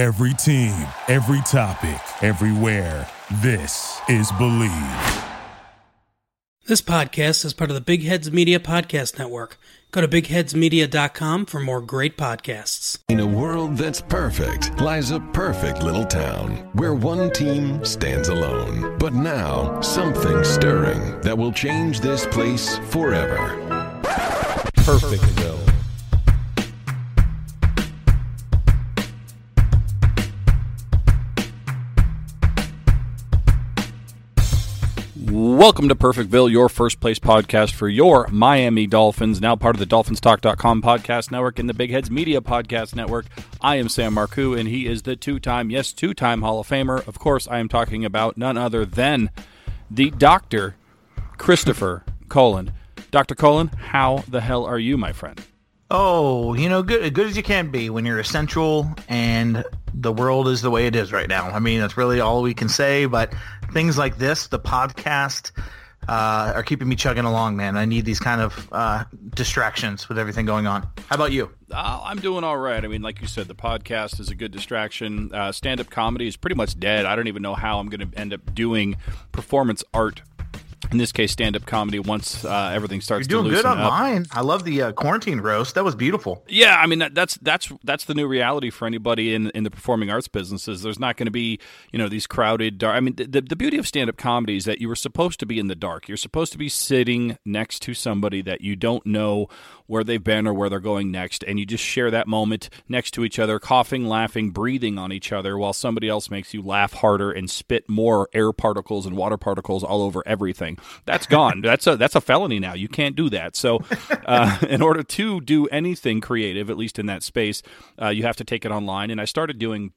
Every team, every topic, everywhere. This is Believe. This podcast is part of the Big Heads Media Podcast Network. Go to bigheadsmedia.com for more great podcasts. In a world that's perfect lies a perfect little town where one team stands alone. But now, something stirring that will change this place forever. Perfectville. Welcome to Perfectville, your first place podcast for your Miami Dolphins, now part of the DolphinsTalk.com podcast network and the Big Heads Media Podcast Network. I am Sam Marcoux, and he is the two time, yes, two time Hall of Famer. Of course, I am talking about none other than the Dr. Christopher Colon. Dr. Colon, how the hell are you, my friend? Oh, you know, good good as you can be when you're essential and the world is the way it is right now. I mean, that's really all we can say. But things like this, the podcast, uh, are keeping me chugging along, man. I need these kind of uh, distractions with everything going on. How about you? Oh, I'm doing all right. I mean, like you said, the podcast is a good distraction. Uh, Stand up comedy is pretty much dead. I don't even know how I'm going to end up doing performance art in this case, stand-up comedy. Once uh, everything starts, you're doing good online. I love the uh, quarantine roast. That was beautiful. Yeah, I mean that, that's that's that's the new reality for anybody in in the performing arts businesses. There's not going to be you know these crowded. Dark, I mean, the the beauty of stand-up comedy is that you were supposed to be in the dark. You're supposed to be sitting next to somebody that you don't know where they've been or where they're going next, and you just share that moment next to each other, coughing, laughing, breathing on each other, while somebody else makes you laugh harder and spit more air particles and water particles all over everything. That's gone. that's a that's a felony now. You can't do that. So, uh, in order to do anything creative, at least in that space, uh, you have to take it online. And I started doing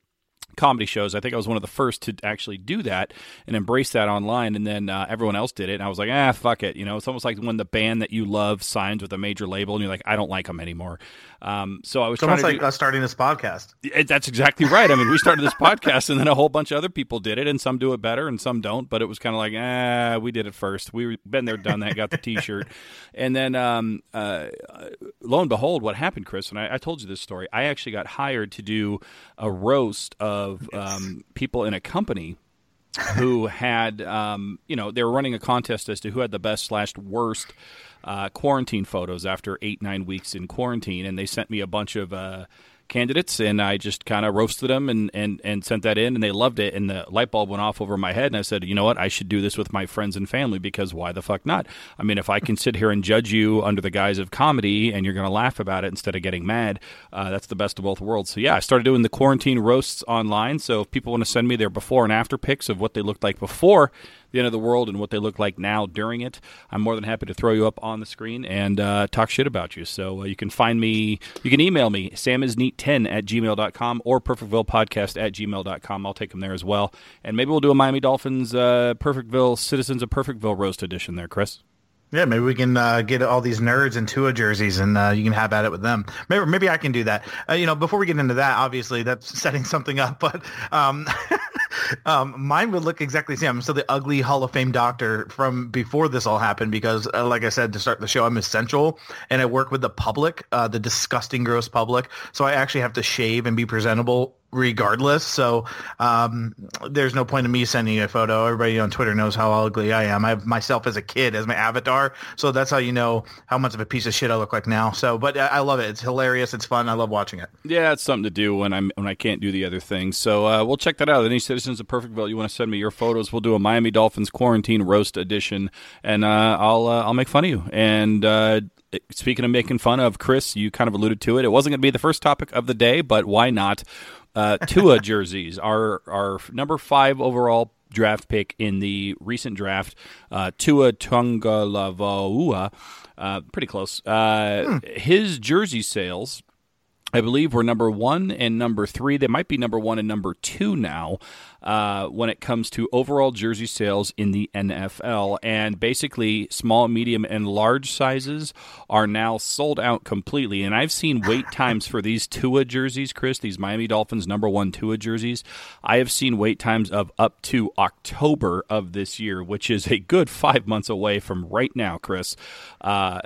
comedy shows. I think I was one of the first to actually do that and embrace that online. And then uh, everyone else did it, and I was like, ah, fuck it. You know, it's almost like when the band that you love signs with a major label, and you're like, I don't like them anymore. Um, so I was it's almost like do, us starting this podcast. It, that's exactly right. I mean, we started this podcast, and then a whole bunch of other people did it, and some do it better, and some don't. But it was kind of like, ah, we did it first. We've been there, done that, got the T-shirt, and then um, uh, lo and behold, what happened, Chris? And I, I, told you this story. I actually got hired to do a roast of um, people in a company who had, um, you know, they were running a contest as to who had the best slash worst uh, quarantine photos after eight nine weeks in quarantine, and they sent me a bunch of. Uh, candidates and I just kind of roasted them and, and, and sent that in and they loved it and the light bulb went off over my head and I said, you know what, I should do this with my friends and family because why the fuck not? I mean, if I can sit here and judge you under the guise of comedy and you're going to laugh about it instead of getting mad, uh, that's the best of both worlds. So yeah, I started doing the quarantine roasts online. So if people want to send me their before and after pics of what they looked like before the end of the world and what they look like now during it, I'm more than happy to throw you up on the screen and uh, talk shit about you. So uh, you can find me, you can email me, samisneat10 at gmail.com or perfectvillepodcast at gmail.com. I'll take them there as well. And maybe we'll do a Miami Dolphins uh, Perfectville Citizens of Perfectville roast edition there, Chris. Yeah, maybe we can uh, get all these nerds in Tua jerseys, and uh, you can have at it with them. Maybe, maybe I can do that. Uh, you know, before we get into that, obviously that's setting something up, but um, um, mine would look exactly the same. I'm still the ugly Hall of Fame doctor from before this all happened because, uh, like I said to start the show, I'm essential, and I work with the public, uh, the disgusting, gross public. So I actually have to shave and be presentable regardless. So um, there's no point in me sending you a photo. Everybody on Twitter knows how ugly I am. I have myself as a kid as my avatar, so that's how you know how much of a piece of shit I look like now. So, but I love it. It's hilarious. It's fun. I love watching it. Yeah, it's something to do when I'm when I can't do the other things. So uh, we'll check that out. Any citizens of Perfectville, you want to send me your photos? We'll do a Miami Dolphins quarantine roast edition, and uh, I'll uh, I'll make fun of you and uh, speaking of making fun of Chris, you kind of alluded to it. It wasn't going to be the first topic of the day, but why not? Uh, Tua jerseys are our number five overall draft pick in the recent draft. Uh, Tua Tagovailoa, uh, pretty close. Uh, hmm. His jersey sales. I believe we're number one and number three. They might be number one and number two now uh, when it comes to overall jersey sales in the NFL. And basically, small, medium, and large sizes are now sold out completely. And I've seen wait times for these Tua jerseys, Chris, these Miami Dolphins number one Tua jerseys. I have seen wait times of up to October of this year, which is a good five months away from right now, Chris. Uh,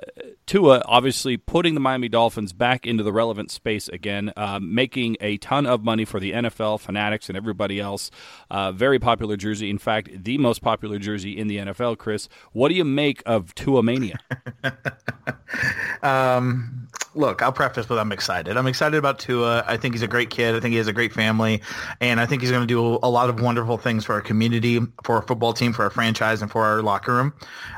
Tua obviously putting the Miami Dolphins back into the relevant space again, uh, making a ton of money for the NFL, fanatics, and everybody else. Uh, very popular jersey. In fact, the most popular jersey in the NFL. Chris, what do you make of Tua Mania? um, look, I'll preface with I'm excited. I'm excited about Tua. I think he's a great kid. I think he has a great family, and I think he's going to do a lot of wonderful things for our community, for our football team, for our franchise, and for our locker room.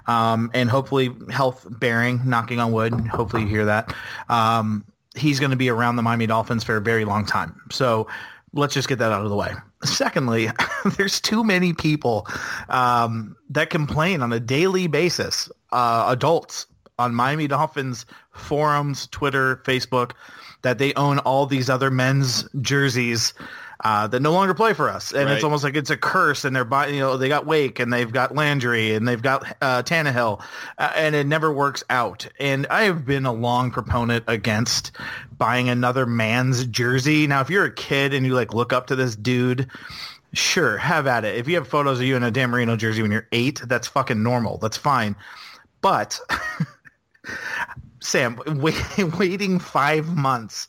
Um, and hopefully, health bearing, knocking on wood. Hopefully, you hear that. Um, he's going to be around the Miami Dolphins for a very long time. So let's just get that out of the way. Secondly, there's too many people um, that complain on a daily basis, uh, adults on Miami Dolphins forums, Twitter, Facebook, that they own all these other men's jerseys uh, that no longer play for us, and right. it's almost like it's a curse. And they're buying, you know, they got Wake and they've got Landry and they've got uh, Tannehill, uh, and it never works out. And I have been a long proponent against buying another man's jersey. Now, if you're a kid and you like look up to this dude. Sure, have at it. If you have photos of you in a Dan Marino jersey when you're eight, that's fucking normal. That's fine. But Sam, wait, waiting five months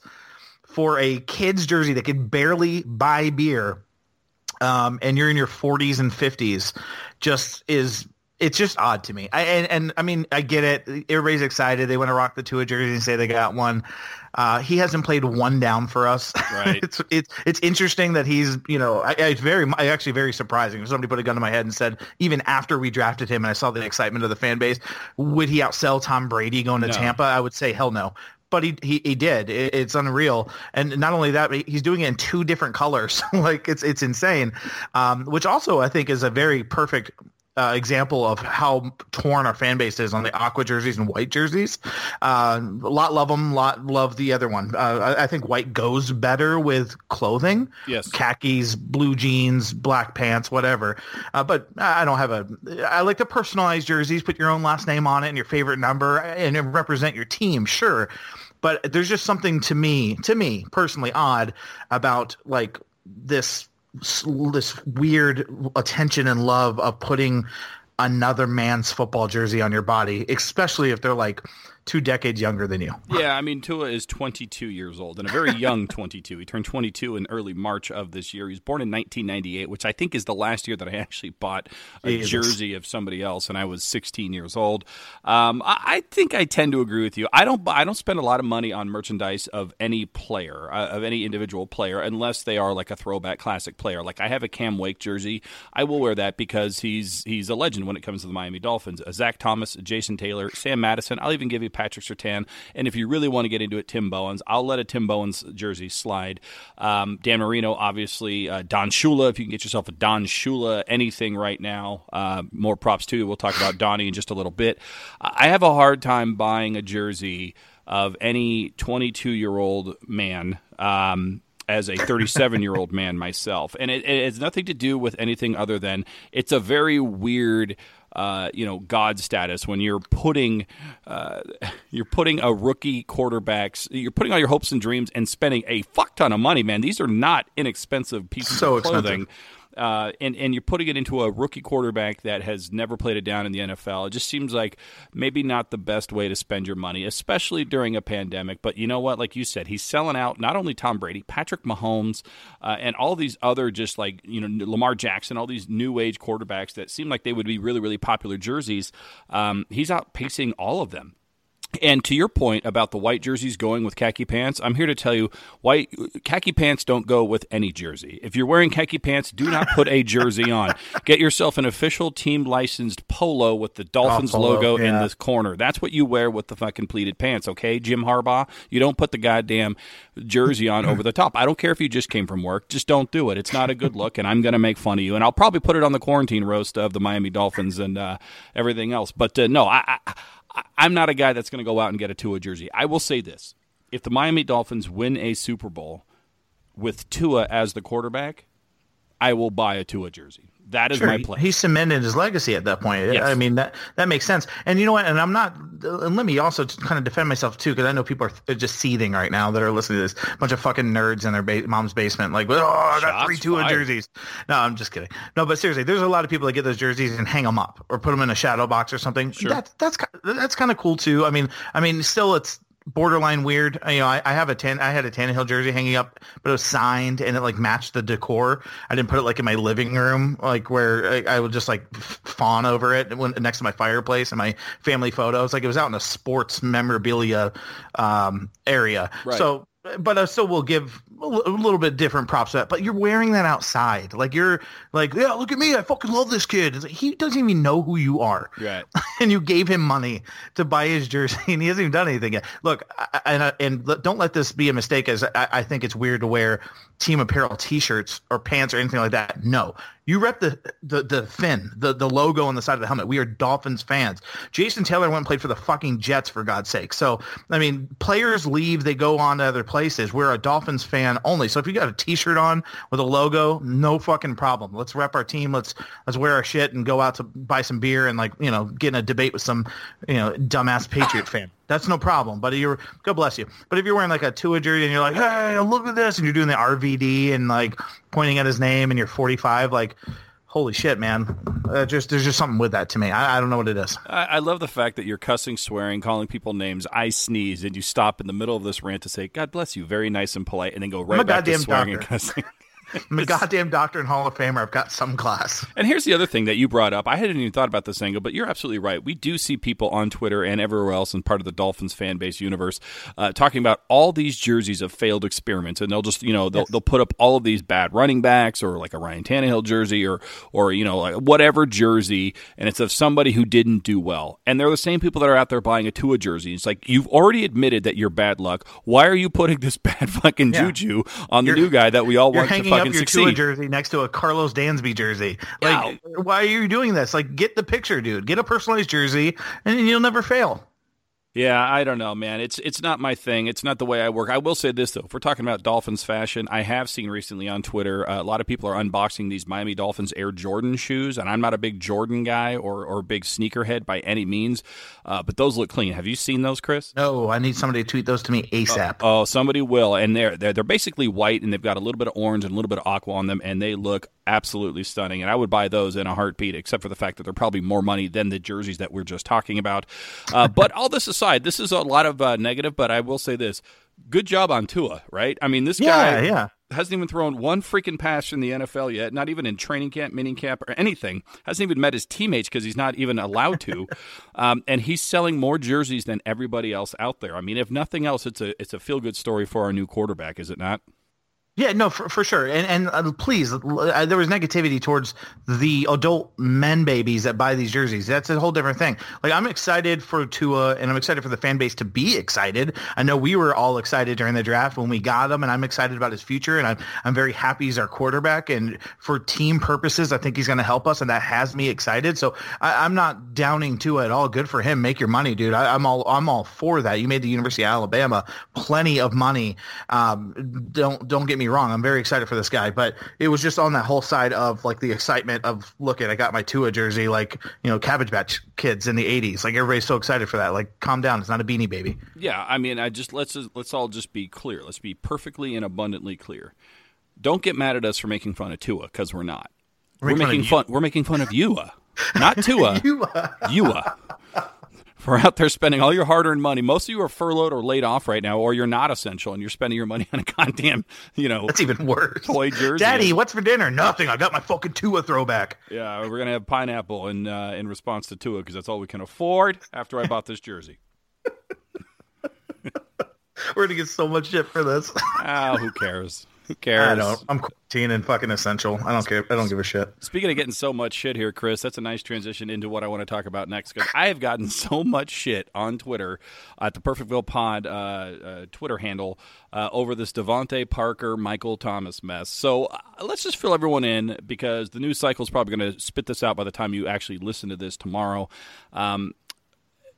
for a kid's jersey that can barely buy beer, um, and you're in your 40s and 50s, just is it's just odd to me. I, and, and I mean, I get it. Everybody's excited. They want to rock the Tua jersey and say they got one. Uh, he hasn't played one down for us. Right. it's it's it's interesting that he's you know I, it's very I actually very surprising. If somebody put a gun to my head and said even after we drafted him and I saw the excitement of the fan base, would he outsell Tom Brady going to no. Tampa? I would say hell no but he he, he did. It, it's unreal, and not only that, he's doing it in two different colors. like it's it's insane, um, which also I think is a very perfect uh, example of how torn our fan base is on the aqua jerseys and white jerseys. Uh, a lot love them, a lot love the other one. Uh, I, I, think white goes better with clothing. Yes, khakis, blue jeans, black pants, whatever. Uh, but I don't have a. I like to personalize jerseys. Put your own last name on it and your favorite number, and represent your team. Sure, but there's just something to me, to me personally, odd about like this this weird attention and love of putting another man's football jersey on your body, especially if they're like two decades younger than you. Yeah, I mean Tua is 22 years old and a very young 22. He turned 22 in early March of this year. He was born in 1998, which I think is the last year that I actually bought a Jesus. jersey of somebody else, and I was 16 years old. Um, I, I, think I tend to agree with you. I don't. I don't spend a lot of money on merchandise of any player, uh, of any individual player, unless they are like a throwback classic player. Like I have a Cam Wake jersey. I will wear that because he's he's a legend when it comes to the Miami Dolphins. Uh, Zach Thomas, Jason Taylor, Sam Madison. I'll even give you Patrick Surtain. And if you really want to get into it, Tim Bowens. I'll let a Tim Bowens jersey slide. Um, Dan Marino, obviously. Uh, Don Shula, if you can get yourself a Don Shula anything right now, uh, more props to you. We'll talk about Donnie in just a little bit. I have a hard time buying a jersey of any 22 year old man. Um, as a 37 year old man myself. And it, it, has nothing to do with anything other than it's a very weird uh, you know God status when you're putting uh, you're putting a rookie quarterbacks you're putting all your hopes and dreams and spending a fuck ton of money, man. These are not inexpensive pieces so of clothing. Expensive uh, and and you're putting it into a rookie quarterback that has never played it down in the NFL. It just seems like maybe not the best way to spend your money, especially during a pandemic. But you know what? Like you said, he's selling out not only Tom Brady, Patrick Mahomes, uh, and all these other just like you know Lamar Jackson, all these new age quarterbacks that seem like they would be really really popular jerseys. Um, he's outpacing all of them. And to your point about the white jerseys going with khaki pants, I'm here to tell you white khaki pants don't go with any jersey. If you're wearing khaki pants, do not put a jersey on. Get yourself an official team licensed polo with the Dolphins oh, logo yeah. in this corner. That's what you wear with the fucking pleated pants, okay? Jim Harbaugh, you don't put the goddamn jersey on over the top. I don't care if you just came from work, just don't do it. It's not a good look and I'm going to make fun of you and I'll probably put it on the quarantine roast of the Miami Dolphins and uh, everything else. But uh, no, I, I I'm not a guy that's going to go out and get a Tua jersey. I will say this: if the Miami Dolphins win a Super Bowl with Tua as the quarterback, I will buy a Tua jersey. That is sure, my plan. He cemented his legacy at that point. Yes. I mean that that makes sense. And you know what? And I'm not. And let me also kind of defend myself too, because I know people are just seething right now that are listening to this. Bunch of fucking nerds in their ba- mom's basement, like, oh, I got Shots three Tua jerseys. No, I'm just kidding. No, but seriously, there's a lot of people that get those jerseys and hang them up or put them in a shadow box or something. Sure. That's that's that's kind of cool too. I mean, I mean, still, it's borderline weird. You know, I, I have a ten. I had a Tannehill jersey hanging up, but it was signed and it like matched the decor. I didn't put it like in my living room, like where I, I would just like fawn over it when, next to my fireplace and my family photos. Like it was out in a sports memorabilia um, area. Right. So but I still will give a little bit different props to that. But you're wearing that outside, like you're like, yeah, look at me, I fucking love this kid. Like, he doesn't even know who you are, right? and you gave him money to buy his jersey, and he hasn't even done anything yet. Look, I, and uh, and don't let this be a mistake, as I, I think it's weird to wear team apparel T-shirts or pants or anything like that. No, you rep the the the fin, the the logo on the side of the helmet. We are Dolphins fans. Jason Taylor went and played for the fucking Jets for God's sake. So I mean, players leave, they go on to other places. We're a Dolphins fan only. So if you got a T-shirt on with a logo, no fucking problem. Let's rep our team. Let's let's wear our shit and go out to buy some beer and like you know get in a debate with some you know dumbass Patriot fan. That's no problem. But you're God bless you. But if you're wearing like a Tua jersey and you're like, hey, look at this, and you're doing the RVD and like pointing at his name and you're 45, like holy shit, man. Uh, just there's just something with that to me. I, I don't know what it is. I, I, love the fact that you're cussing, swearing, calling people names. I sneeze, and you stop in the middle of this rant to say, "God bless you," very nice and polite, and then go right back to swearing doctor. and cussing. I'm a goddamn doctor and Hall of Famer. I've got some class. And here's the other thing that you brought up. I hadn't even thought about this angle, but you're absolutely right. We do see people on Twitter and everywhere else in part of the Dolphins fan base universe uh, talking about all these jerseys of failed experiments, and they'll just you know they'll, yes. they'll put up all of these bad running backs or like a Ryan Tannehill jersey or or you know like whatever jersey, and it's of somebody who didn't do well. And they're the same people that are out there buying a Tua jersey. It's like you've already admitted that you're bad luck. Why are you putting this bad fucking yeah. juju on the you're, new guy that we all want to fucking succeed? jersey next to a Karlos Dansby jersey. Like, why are you doing this? Like, get the picture, dude. Get a personalized jersey, and you'll never fail. Yeah, I don't know, man. It's it's not my thing. It's not the way I work. I will say this though: if we're talking about Dolphins fashion, I have seen recently on Twitter uh, a lot of people are unboxing these Miami Dolphins Air Jordan shoes, and I'm not a big Jordan guy or or big sneakerhead by any means, uh, but those look clean. Have you seen those, Chris? No, I need somebody to tweet those to me ASAP. oh, somebody will, and they're, they're they're basically white, and they've got a little bit of orange and a little bit of aqua on them, and they look absolutely stunning. And I would buy those in a heartbeat, except for the fact that they're probably more money than the jerseys that we're just talking about. Uh, but all this aside, this is a lot of uh, negative, but I will say this. Good job on Tua, right? I mean, this guy yeah. hasn't even thrown one freaking pass in the NFL yet, not even in training camp, mini camp, or anything. Hasn't even met his teammates because he's not even allowed to. um, and he's selling more jerseys than everybody else out there. I mean, if nothing else, it's a it's a feel good story for our new quarterback, is it not? Yeah, no, for, for sure. And and uh, please, uh, there was negativity towards the adult men babies that buy these jerseys. That's a whole different thing. Like I'm excited for Tua, and I'm excited for the fan base to be excited. I know we were all excited during the draft when we got him, and I'm excited about his future. And I'm I'm very happy he's our quarterback. And for team purposes, I think he's going to help us, and that has me excited. So I, am not downing Tua at all. Good for him. Make your money, dude. I, am all I'm all for that. You made the University of Alabama plenty of money. Um, don't don't get me wrong. I'm very excited for this guy, but it was just on that whole side of like the excitement of looking. I got my Tua jersey, like you know Cabbage Patch Kids in the '80s. Like everybody's so excited for that. Like calm down, it's not a beanie baby. Yeah, I mean, I just let's let's all just be clear. Let's be perfectly and abundantly clear. Don't get mad at us for making fun of Tua because we're not. We're, we're making fun. We're making fun of you, not Tua. you for out there spending all your hard-earned money. Most of you are furloughed or laid off right now, or you're not essential, and you're spending your money on a goddamn, you know, that's even worse. Toy jersey. Daddy, what's for dinner? Nothing. I got my fucking Tua throwback. Yeah, we're gonna have pineapple in uh, in response to Tua because that's all we can afford after I bought this jersey. we're gonna get so much shit for this. Ah, who cares? Who cares? I don't. I'm quarantine and fucking essential. I don't care. I don't give a shit. Speaking of getting so much shit here, Chris, that's a nice transition into what I want to talk about next because I have gotten so much shit on Twitter at the Perfectville Pod uh, uh, Twitter handle uh, over this DeVante Parker Michael Thomas mess. So uh, let's just fill everyone in because the news cycle is probably going to spit this out by the time you actually listen to this tomorrow. Um,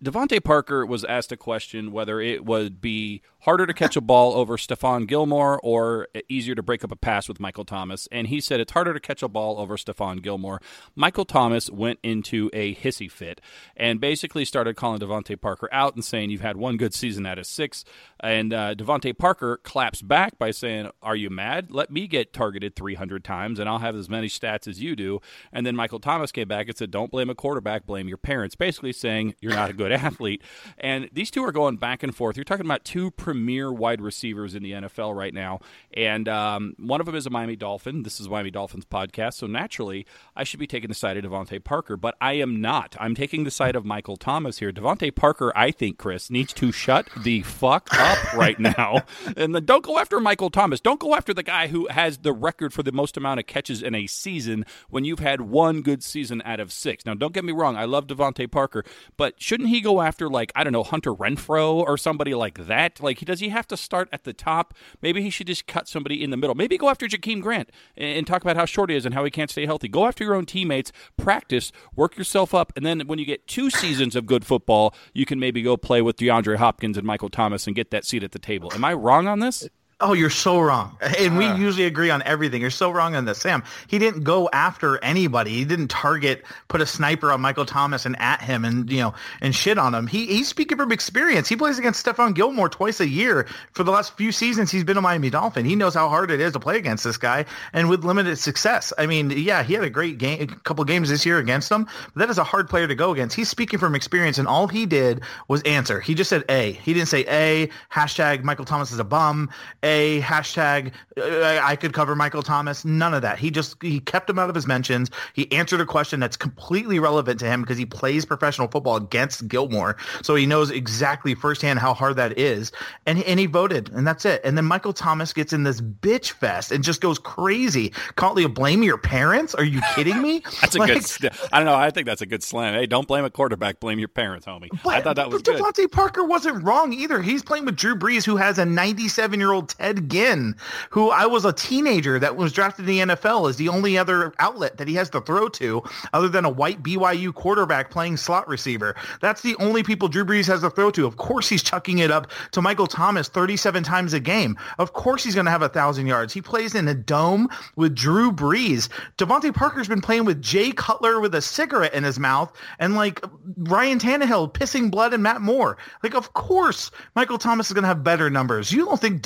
DeVante Parker was asked a question whether it would be harder to catch a ball over Stephon Gilmore or easier to break up a pass with Michael Thomas? And he said it's harder to catch a ball over Stephon Gilmore. Michael Thomas went into a hissy fit and basically started calling DeVante Parker out and saying, You've had one good season out of six. And uh, DeVante Parker claps back by saying, Are you mad? Let me get targeted 300 times and I'll have as many stats as you do. And then Michael Thomas came back and said, Don't blame a quarterback, blame your parents. Basically saying, You're not a good athlete. And these two are going back and forth. You're talking about two premier wide receivers in the NFL right now, and um, one of them is a Miami Dolphin. This is a Miami Dolphins podcast, so naturally I should be taking the side of DeVante Parker, but I am not. I'm taking the side of Michael Thomas here. DeVante Parker, I think, Chris needs to shut the fuck up right now, and then don't go after Michael Thomas. Don't go after the guy who has the record for the most amount of catches in a season when you've had one good season out of six. Now, don't get me wrong, I love DeVante Parker, but shouldn't he go after like I don't know Hunter Renfrow or somebody like that? Like, does he have to start at the top? Maybe he should just cut somebody in the middle. Maybe go after Jakeem Grant and talk about how short he is and how he can't stay healthy. Go after your own teammates, practice, work yourself up, and then when you get two seasons of good football, you can maybe go play with DeAndre Hopkins and Michael Thomas and get that seat at the table. Am I wrong on this? Oh, you're so wrong. And we uh, usually agree on everything. You're so wrong on this, Sam. He didn't go after anybody. He didn't target, put a sniper on Michael Thomas and at him and, you know, and shit on him. He, he's speaking from experience. He plays against Stephon Gilmore twice a year for the last few seasons. He's been a Miami Dolphin. He knows how hard it is to play against this guy and with limited success. I mean, yeah, he had a great game, a couple games this year against him, but that is a hard player to go against. He's speaking from experience and all he did was answer. He just said A. He didn't say A, hashtag Michael Thomas is a bum, A, hashtag hashtag uh, I could cover Michael Thomas. None of that. He just he kept him out of his mentions. He answered a question that's completely relevant to him because he plays professional football against Gilmore, so he knows exactly firsthand how hard that is. And and he voted, and that's it. And then Michael Thomas gets in this bitch fest and just goes crazy. Can't you blame your parents? Are you kidding me? that's a good. I don't know. I think that's a good slam. Hey, don't blame a quarterback. Blame your parents, homie. But, I thought that was but good. Parker wasn't wrong either. He's playing with Drew Brees, who has a 97 year old Ted Ginn who I was a teenager that was drafted in the NFL, is the only other outlet that he has to throw to other than a white BYU quarterback playing slot receiver. That's the only people Drew Brees has to throw to. Of course, he's chucking it up to Michael Thomas 37 times a game. Of course, he's going to have a thousand yards. He plays in a dome with Drew Brees. DeVante Parker's been playing with Jay Cutler with a cigarette in his mouth and like Ryan Tannehill pissing blood and Matt Moore. Like, of course, Michael Thomas is going to have better numbers. You don't think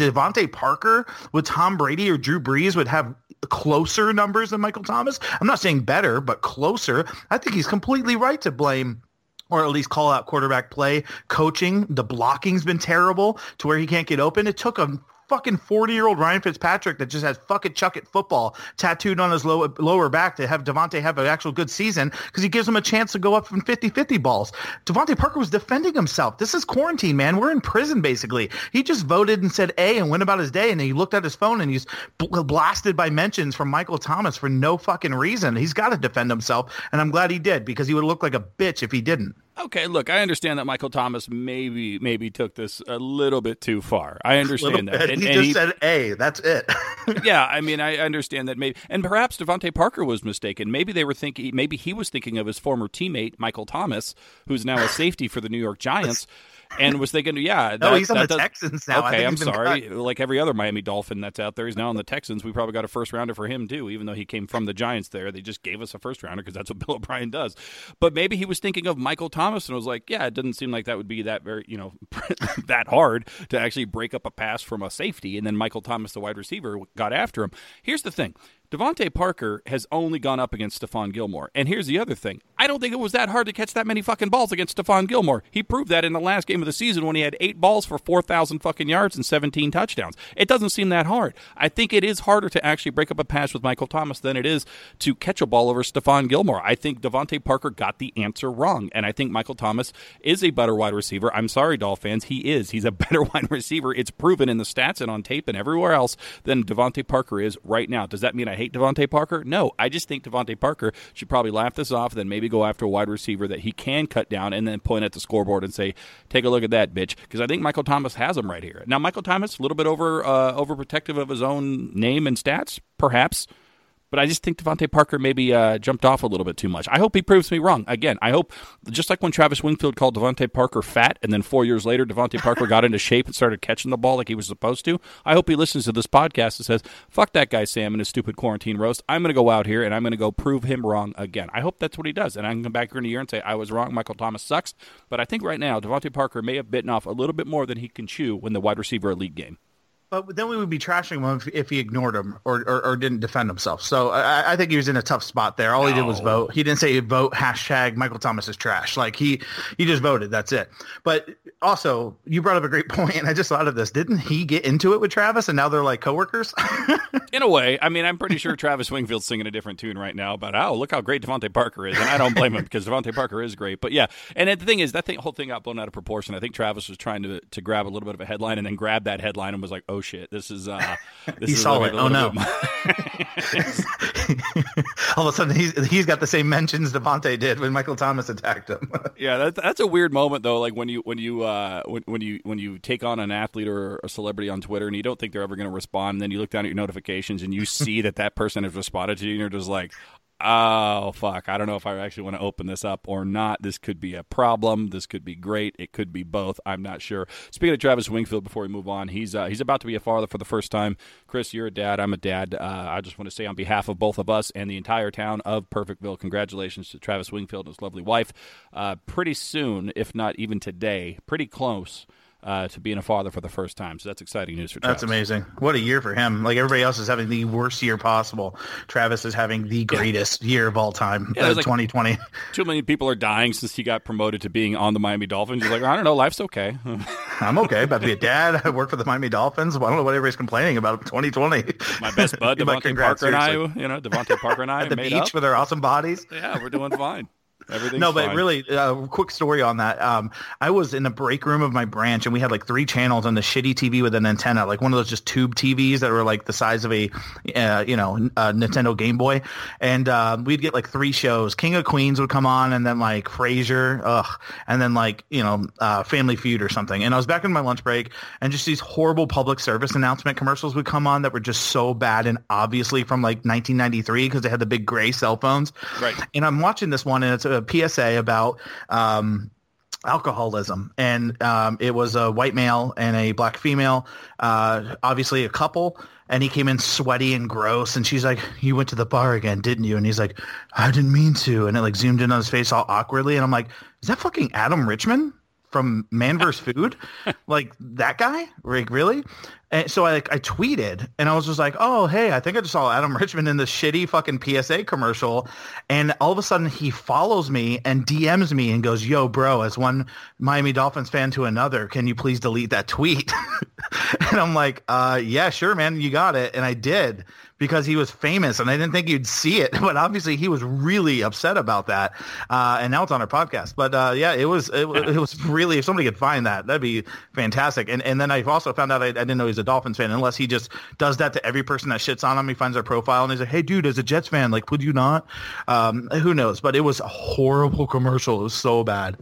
Parker with Tom Brady or Drew Brees would have closer numbers than Michael Thomas. I'm not saying better, but closer. I think he's completely right to blame or at least call out quarterback play, coaching. The blocking's been terrible to where he can't get open. It took him fucking 40 year old Ryan Fitzpatrick that just has fucking chuck it football tattooed on his low, lower back to have DeVante have an actual good season because he gives him a chance to go up from 50 50 balls. DeVante Parker was defending himself. This is quarantine, man. We're in prison basically. He just voted and said A and went about his day. And then he looked at his phone and he's blasted by mentions from Michael Thomas for no fucking reason. He's got to defend himself. And I'm glad he did because he would look like a bitch if he didn't. Okay, look, I understand that Michael Thomas maybe maybe took this a little bit too far. I understand that. And, he and just he, said A. That's it. yeah, I mean, I understand that maybe, and perhaps DeVante Parker was mistaken. Maybe they were thinking, maybe he was thinking of his former teammate Michael Thomas, who's now a safety for the New York Giants and was thinking, yeah, that, he's on the does, Texans now. Okay, I'm sorry. Cut. Like every other Miami Dolphin that's out there, he's now on the Texans. We probably got a first rounder for him too, even though he came from the Giants. There, they just gave us a first rounder because that's what Bill O'Brien does. But maybe he was thinking of Michael Thomas and was like, yeah, it doesn't seem like that would be that very, you know, that hard to actually break up a pass from a safety, and then Michael Thomas, the wide receiver, got after him. Here's the thing: DeVante Parker has only gone up against Stephon Gilmore. And here's the other thing. I don't think it was that hard to catch that many fucking balls against Stephon Gilmore. He proved that in the last game of the season when he had eight balls for 4,000 fucking yards and 17 touchdowns. It doesn't seem that hard. I think it is harder to actually break up a pass with Michael Thomas than it is to catch a ball over Stephon Gilmore. I think DeVante Parker got the answer wrong. And I think Michael Thomas is a better wide receiver. I'm sorry, Doll fans. He is. He's a better wide receiver. It's proven in the stats and on tape and everywhere else than DeVante Parker is right now. Does that mean I hate DeVante Parker? No, I just think DeVante Parker should probably laugh this off, and then maybe go after a wide receiver that he can cut down, and then point at the scoreboard and say, "Take a look at that, bitch," because I think Michael Thomas has him right here. Now, Michael Thomas a little bit over uh, overprotective of his own name and stats, perhaps. But I just think DeVante Parker maybe uh, jumped off a little bit too much. I hope he proves me wrong. Again, I hope just like when Travis Wingfield called DeVante Parker fat, and then four years later DeVante Parker got into shape and started catching the ball like he was supposed to. I hope he listens to this podcast and says, "Fuck that guy Sam and his stupid quarantine roast. I'm going to go out here and I'm going to go prove him wrong again." I hope that's what he does, and I can come back here in a year and say I was wrong. Michael Thomas sucks, but I think right now DeVante Parker may have bitten off a little bit more than he can chew when the wide receiver elite game. But then we would be trashing him if, if he ignored him or, or, or, didn't defend himself. So I, I, think he was in a tough spot there. All no. he did was vote. He didn't say vote hashtag Michael Thomas is trash. Like he he just voted. That's it. But also, you brought up a great point, and I just thought of this. Didn't he get into it with Travis, and now they're like coworkers? in a way, I mean, I'm pretty sure Travis Wingfield's singing a different tune right now But oh look how great DeVante Parker is, and I don't blame him because DeVante Parker is great. But yeah, and the thing is that thing, whole thing got blown out of proportion. I think Travis was trying to to grab a little bit of a headline and then grab that headline and was like, oh shit, this is. Uh, uh, he saw it. Oh no! All of a sudden, he's he's got the same mentions DeVante did when Michael Thomas attacked him. yeah, that's that's a weird moment though. Like when you when you uh, when, when you when you take on an athlete or a celebrity on Twitter and you don't think they're ever going to respond, and then you look down at your notifications and you see that that person has responded to you, and you're just like, oh fuck. I don't know if i actually want to open this up or not. This could be a problem. This could be great. It could be both. I'm not sure. Speaking of travis wingfield before we move on he's uh, he's about to be a father for the first time. Chris you're a dad. I'm a dad. Uh, i just want to say on behalf of both of us and the entire town of perfectville congratulations to travis wingfield and his lovely wife. Uh, pretty soon if not even today pretty close uh, to being a father for the first time. So that's exciting news for Travis. That's amazing. What a year for him. Like everybody else is having the worst year possible. Travis is having the greatest yeah. year of all time. Yeah, uh, like 2020. Two million people are dying since he got promoted to being on the Miami Dolphins. You're like, I don't know, life's okay. I'm okay. About to be a dad. I work for the Miami Dolphins. I don't know what everybody's complaining about 2020. My best bud, DeVante Parker seriously. and I, you know, DeVante Parker and I at the beach up. with our awesome bodies. Yeah, we're doing fine. Everything's no, but fine. really, uh, quick story on that. Um, I was in the break room of my branch, and we had like three channels on the shitty TV with an antenna, like one of those just tube TVs that were like the size of a, uh, you know, Nintendo Game Boy. And uh, we'd get like three shows. King of Queens would come on, and then like Frasier, ugh, and then like you know, uh, Family Feud or something. And I was back in my lunch break, and just these horrible public service announcement commercials would come on that were just so bad, and obviously from like 1993 because they had the big gray cell phones. Right. And I'm watching this one, and it's a a PSA about um, alcoholism, and um, it was a white male and a black female, uh, obviously a couple. And he came in sweaty and gross, and she's like, "You went to the bar again, didn't you?" And he's like, "I didn't mean to." And it like zoomed in on his face all awkwardly, and I'm like, "Is that fucking Adam Richman?" from Man vs. Food, like that guy, like really. And so I like I tweeted and I was just like, oh hey, I think I just saw Adam Richman in this shitty fucking PSA commercial, and all of a sudden he follows me and DMs me and goes, yo bro, as one Miami Dolphins fan to another, can you please delete that tweet? and I'm like, uh, yeah, sure, man, you got it, and I did because he was famous and I didn't think you'd see it, but obviously he was really upset about that. Uh, and now it's on our podcast. But uh, yeah, it was it, it, was really if somebody could find that, that'd be fantastic. And and then I also found out I, I, didn't know he's a Dolphins fan unless he just does that to every person that shits on him. He finds their profile and he's like, hey dude, as a Jets fan, like would you not? Um, who knows? But it was a horrible commercial. It was so bad.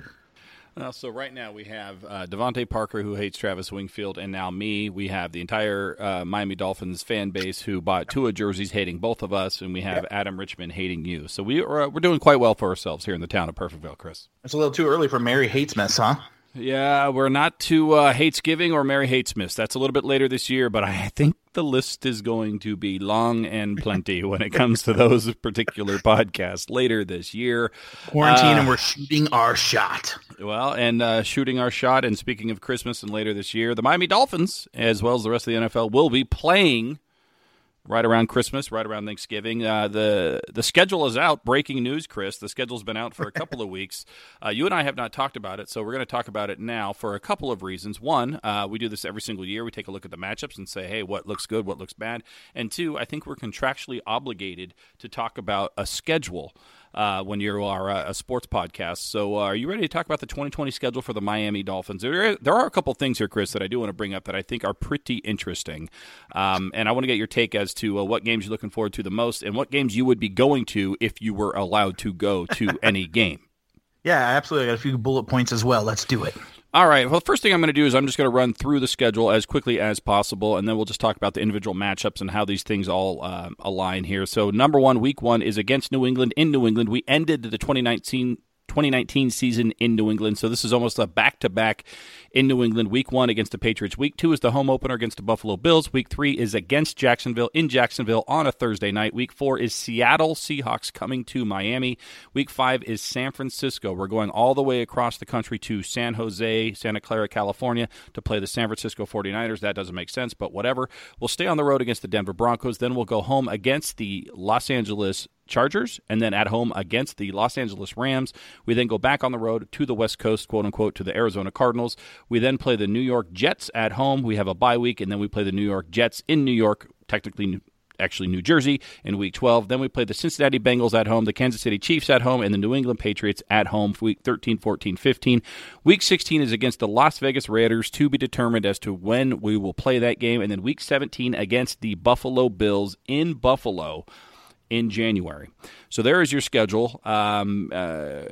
Uh, so right now we have uh, DeVante Parker who hates Travis Wingfield, and now me. We have the entire uh, Miami Dolphins fan base who bought Tua jerseys, hating both of us, and we have yep. Adam Richman hating you. So we are, uh, we're doing quite well for ourselves here in the town of Perfectville, Chris. It's a little too early for Mary Hates Miss, huh? Yeah, we're not to uh, Hatesgiving or Mary Hates Miss. That's a little bit later this year, but I think the list is going to be long and plenty when it comes to those particular podcasts later this year. Quarantine, uh, and we're shooting our shot. Well, and uh, shooting our shot. And speaking of Christmas and later this year, the Miami Dolphins, as well as the rest of the NFL, will be playing right around Christmas, right around Thanksgiving. Uh, the the schedule is out. Breaking news, Chris. The schedule's been out for a couple of weeks. Uh, you and I have not talked about it, so we're going to talk about it now for a couple of reasons. One, uh, we do this every single year. We take a look at the matchups and say, hey, what looks good, what looks bad. And two, I think we're contractually obligated to talk about a schedule uh, when you are a, a sports podcast. So, uh, are you ready to talk about the 2020 schedule for the Miami Dolphins? There, there are a couple things here, Chris, that I do want to bring up that I think are pretty interesting. Um, and I want to get your take as to uh, what games you're looking forward to the most and what games you would be going to if you were allowed to go to any game. Yeah, absolutely. I got a few bullet points as well. Let's do it. All right. Well, the first thing I'm going to do is I'm just going to run through the schedule as quickly as possible, and then we'll just talk about the individual matchups and how these things all uh, align here. So, number one, week one is against New England in New England. We ended the 2019 2019 season in New England. So this is almost a back to back in New England. Week one against the Patriots. Week two is the home opener against the Buffalo Bills. Week three is against Jacksonville in Jacksonville on a Thursday night. Week four is Seattle Seahawks coming to Miami. Week five is San Francisco. We're going all the way across the country to San Jose, Santa Clara, California to play the San Francisco 49ers. That doesn't make sense, but whatever. We'll stay on the road against the Denver Broncos. Then we'll go home against the Los Angeles Chargers and then at home against the Los Angeles Rams. We then go back on the road to the West Coast, quote unquote, to the Arizona Cardinals. We then play the New York Jets at home. We have a bye week, and then we play the New York Jets in New York, technically actually New Jersey in week 12. Then we play the Cincinnati Bengals at home, the Kansas City Chiefs at home, and the New England Patriots at home for week 13, 14, 15. Week 16 is against the Las Vegas Raiders to be determined as to when we will play that game. And then week 17 against the Buffalo Bills in Buffalo in January. So there is your schedule. Um, uh,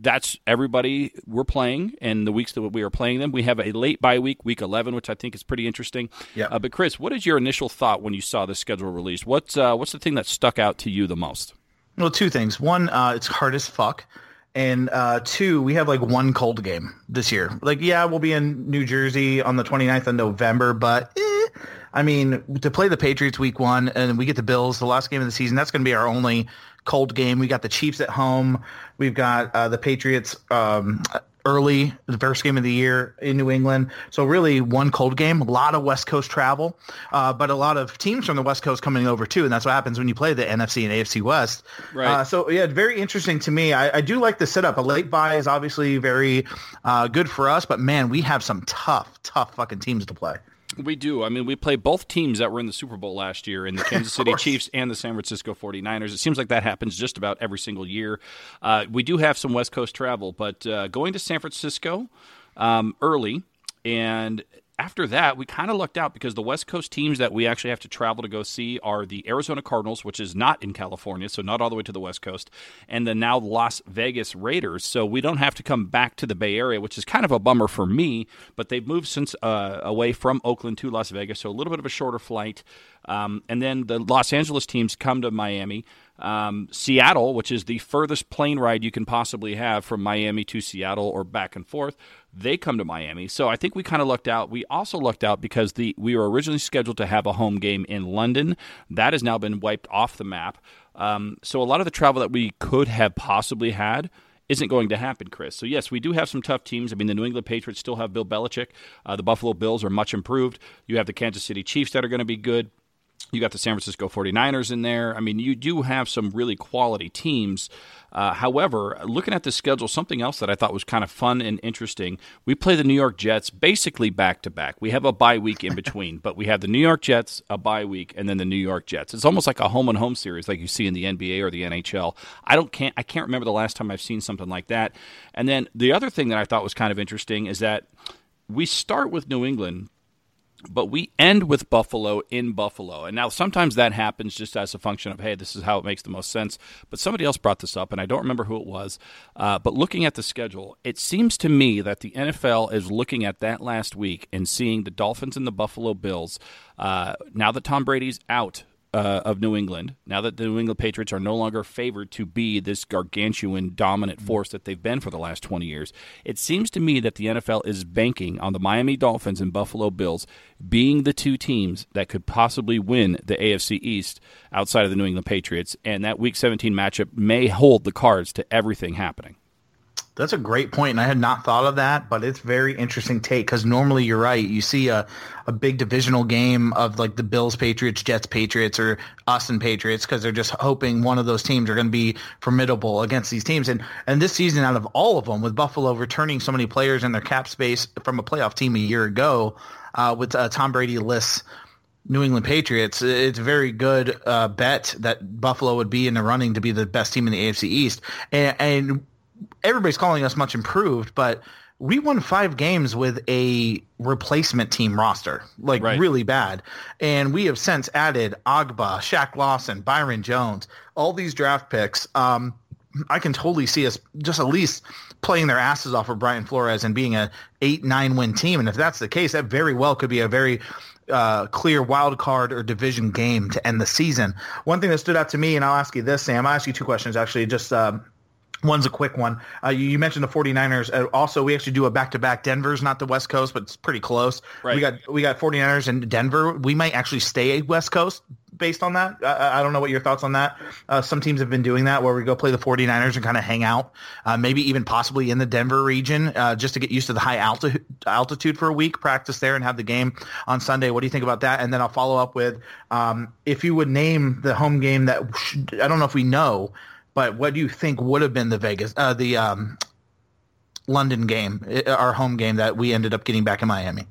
that's everybody we're playing and the weeks that we are playing them. We have a late bye week, week 11, which I think is pretty interesting. Yeah. Uh, but Chris, what is your initial thought when you saw the schedule released? What's uh, what's the thing that stuck out to you the most? Well, two things. One, uh, it's hard as fuck. And uh, two, we have like one cold game this year. Like, yeah, we'll be in New Jersey on the 29th of November, but eh, I mean, to play the Patriots week one and we get the Bills, the last game of the season, that's going to be our only cold game. We got the Chiefs at home. We've got uh, the Patriots um, early, the first game of the year in New England. So really one cold game, a lot of West Coast travel, uh, but a lot of teams from the West Coast coming over too. And that's what happens when you play the NFC and AFC West. Right. Uh, so yeah, very interesting to me. I, I, do like the setup. A late bye is obviously very uh, good for us, but man, we have some tough, tough fucking teams to play. We do. I mean, we play both teams that were in the Super Bowl last year in the Kansas City Chiefs and the San Francisco 49ers. It seems like that happens just about every single year. Uh, we do have some West Coast travel, but uh, going to San Francisco um, early and after that, we kind of lucked out because the West Coast teams that we actually have to travel to go see are the Arizona Cardinals, which is not in California, so not all the way to the West Coast, and the now Las Vegas Raiders. So we don't have to come back to the Bay Area, which is kind of a bummer for me. But they've moved since uh, away from Oakland to Las Vegas, so a little bit of a shorter flight. Um, and then the Los Angeles teams come to Miami. Um, Seattle, which is the furthest plane ride you can possibly have from Miami to Seattle or back and forth, they come to Miami. So I think we kind of lucked out. We also lucked out because the we were originally scheduled to have a home game in London. That has now been wiped off the map. Um, so a lot of the travel that we could have possibly had isn't going to happen, Chris. So, yes, we do have some tough teams. I mean, the New England Patriots still have Bill Belichick. Uh, the Buffalo Bills are much improved. You have the Kansas City Chiefs that are going to be good. You got the San Francisco 49ers in there. I mean, you do have some really quality teams. Uh, however, looking at the schedule, something else that I thought was kind of fun and interesting, we play the New York Jets basically back to back. We have a bye week in between, but we have the New York Jets, a bye week, and then the New York Jets. It's almost like a home and home series like you see in the NBA or the NHL. I don't can't I can't remember the last time I've seen something like that. And then the other thing that I thought was kind of interesting is that we start with New England but we end with Buffalo in Buffalo. And now sometimes that happens just as a function of, hey, this is how it makes the most sense. But somebody else brought this up, and I don't remember who it was. Uh, but looking at the schedule, it seems to me that the NFL is looking at that last week and seeing the Dolphins and the Buffalo Bills. Uh, now that Tom Brady's out uh, of New England, now that the New England Patriots are no longer favored to be this gargantuan dominant mm-hmm. force that they've been for the last 20 years, it seems to me that the NFL is banking on the Miami Dolphins and Buffalo Bills being the two teams that could possibly win the AFC East outside of the New England Patriots. And that Week 17 matchup may hold the cards to everything happening. That's a great point, and I had not thought of that, but it's very interesting take because normally you're right. You see a, a big divisional game of like the Bills, Patriots, Jets, Patriots, or us and Patriots because they're just hoping one of those teams are going to be formidable against these teams. And and this season, out of all of them, with Buffalo returning so many players in their cap space from a playoff team a year ago, uh, with uh, Tom Brady lists New England Patriots, it's a very good uh, bet that Buffalo would be in the running to be the best team in the AFC East. And, and everybody's calling us much improved, but we won five games with a replacement team roster, like right. really bad. And we have since added Ogbah, Shaq Lawson, Byron Jones, all these draft picks. Um, I can totally see us just at least playing their asses off of Brian Flores and being a eight nine win team. And if that's the case, that very well could be a very uh, clear wild card or division game to end the season. One thing that stood out to me, and I'll ask you this, Sam. I'll ask you two questions actually. Just um, One's a quick one. Uh, you, you, mentioned the 49ers. Uh, also, we actually do a back-to-back. Denver's not the West Coast, but it's pretty close. Right. We got we got 49ers and Denver. We might actually stay West Coast based on that. I, I don't know what your thoughts on that. Uh, some teams have been doing that where we go play the 49ers and kind of hang out, uh, maybe even possibly in the Denver region uh, just to get used to the high altitude altitude for a week, practice there and have the game on Sunday. What do you think about that? And then I'll follow up with um, if you would name the home game that I don't know if we know – but what do you think would have been the Vegas, uh, the um, London game, uh, our home game that we ended up getting back in Miami?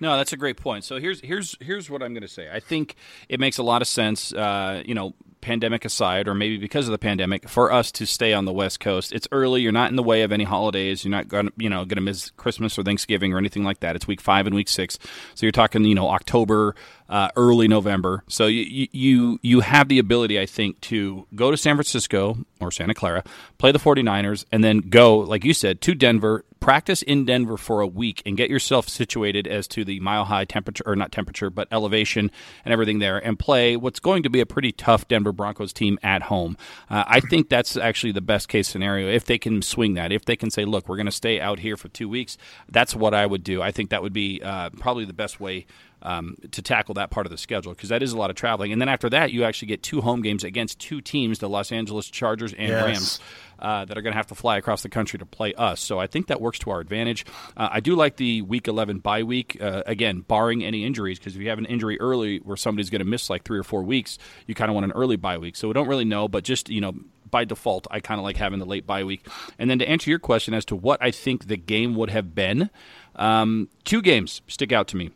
No, that's a great point. So here's here's here's what I'm going to say. I think it makes a lot of sense. Uh, you know, pandemic aside, or maybe because of the pandemic, for us to stay on the West Coast. It's early. You're not in the way of any holidays. You're not going to you know to miss Christmas or Thanksgiving or anything like that. It's week five and week six, so you're talking you know October, uh, early November. So you, you you have the ability, I think, to go to San Francisco or Santa Clara, play the 49ers, and then go, like you said, to Denver, practice in Denver for a week, and get yourself situated as to the mile high temperature, or not temperature, but elevation and everything there, and play what's going to be a pretty tough Denver Broncos team at home. Uh, I think that's actually the best case scenario if they can swing that. If they can say, look, we're going to stay out here for two weeks, that's what I would do. I think that would be uh, probably the best way um, to tackle that part of the schedule because that is a lot of traveling. And then after that, you actually get two home games against two teams, the Los Angeles Chargers and yes. Rams. Uh, that are going to have to fly across the country to play us. So I think that works to our advantage. Uh, I do like the Week 11 bye week. Uh, again, barring any injuries, because if you have an injury early where somebody's going to miss like three or four weeks, you kind of want an early bye week. So we don't really know, but just you know by default, I kind of like having the late bye week. And then to answer your question as to what I think the game would have been, um, two games stick out to me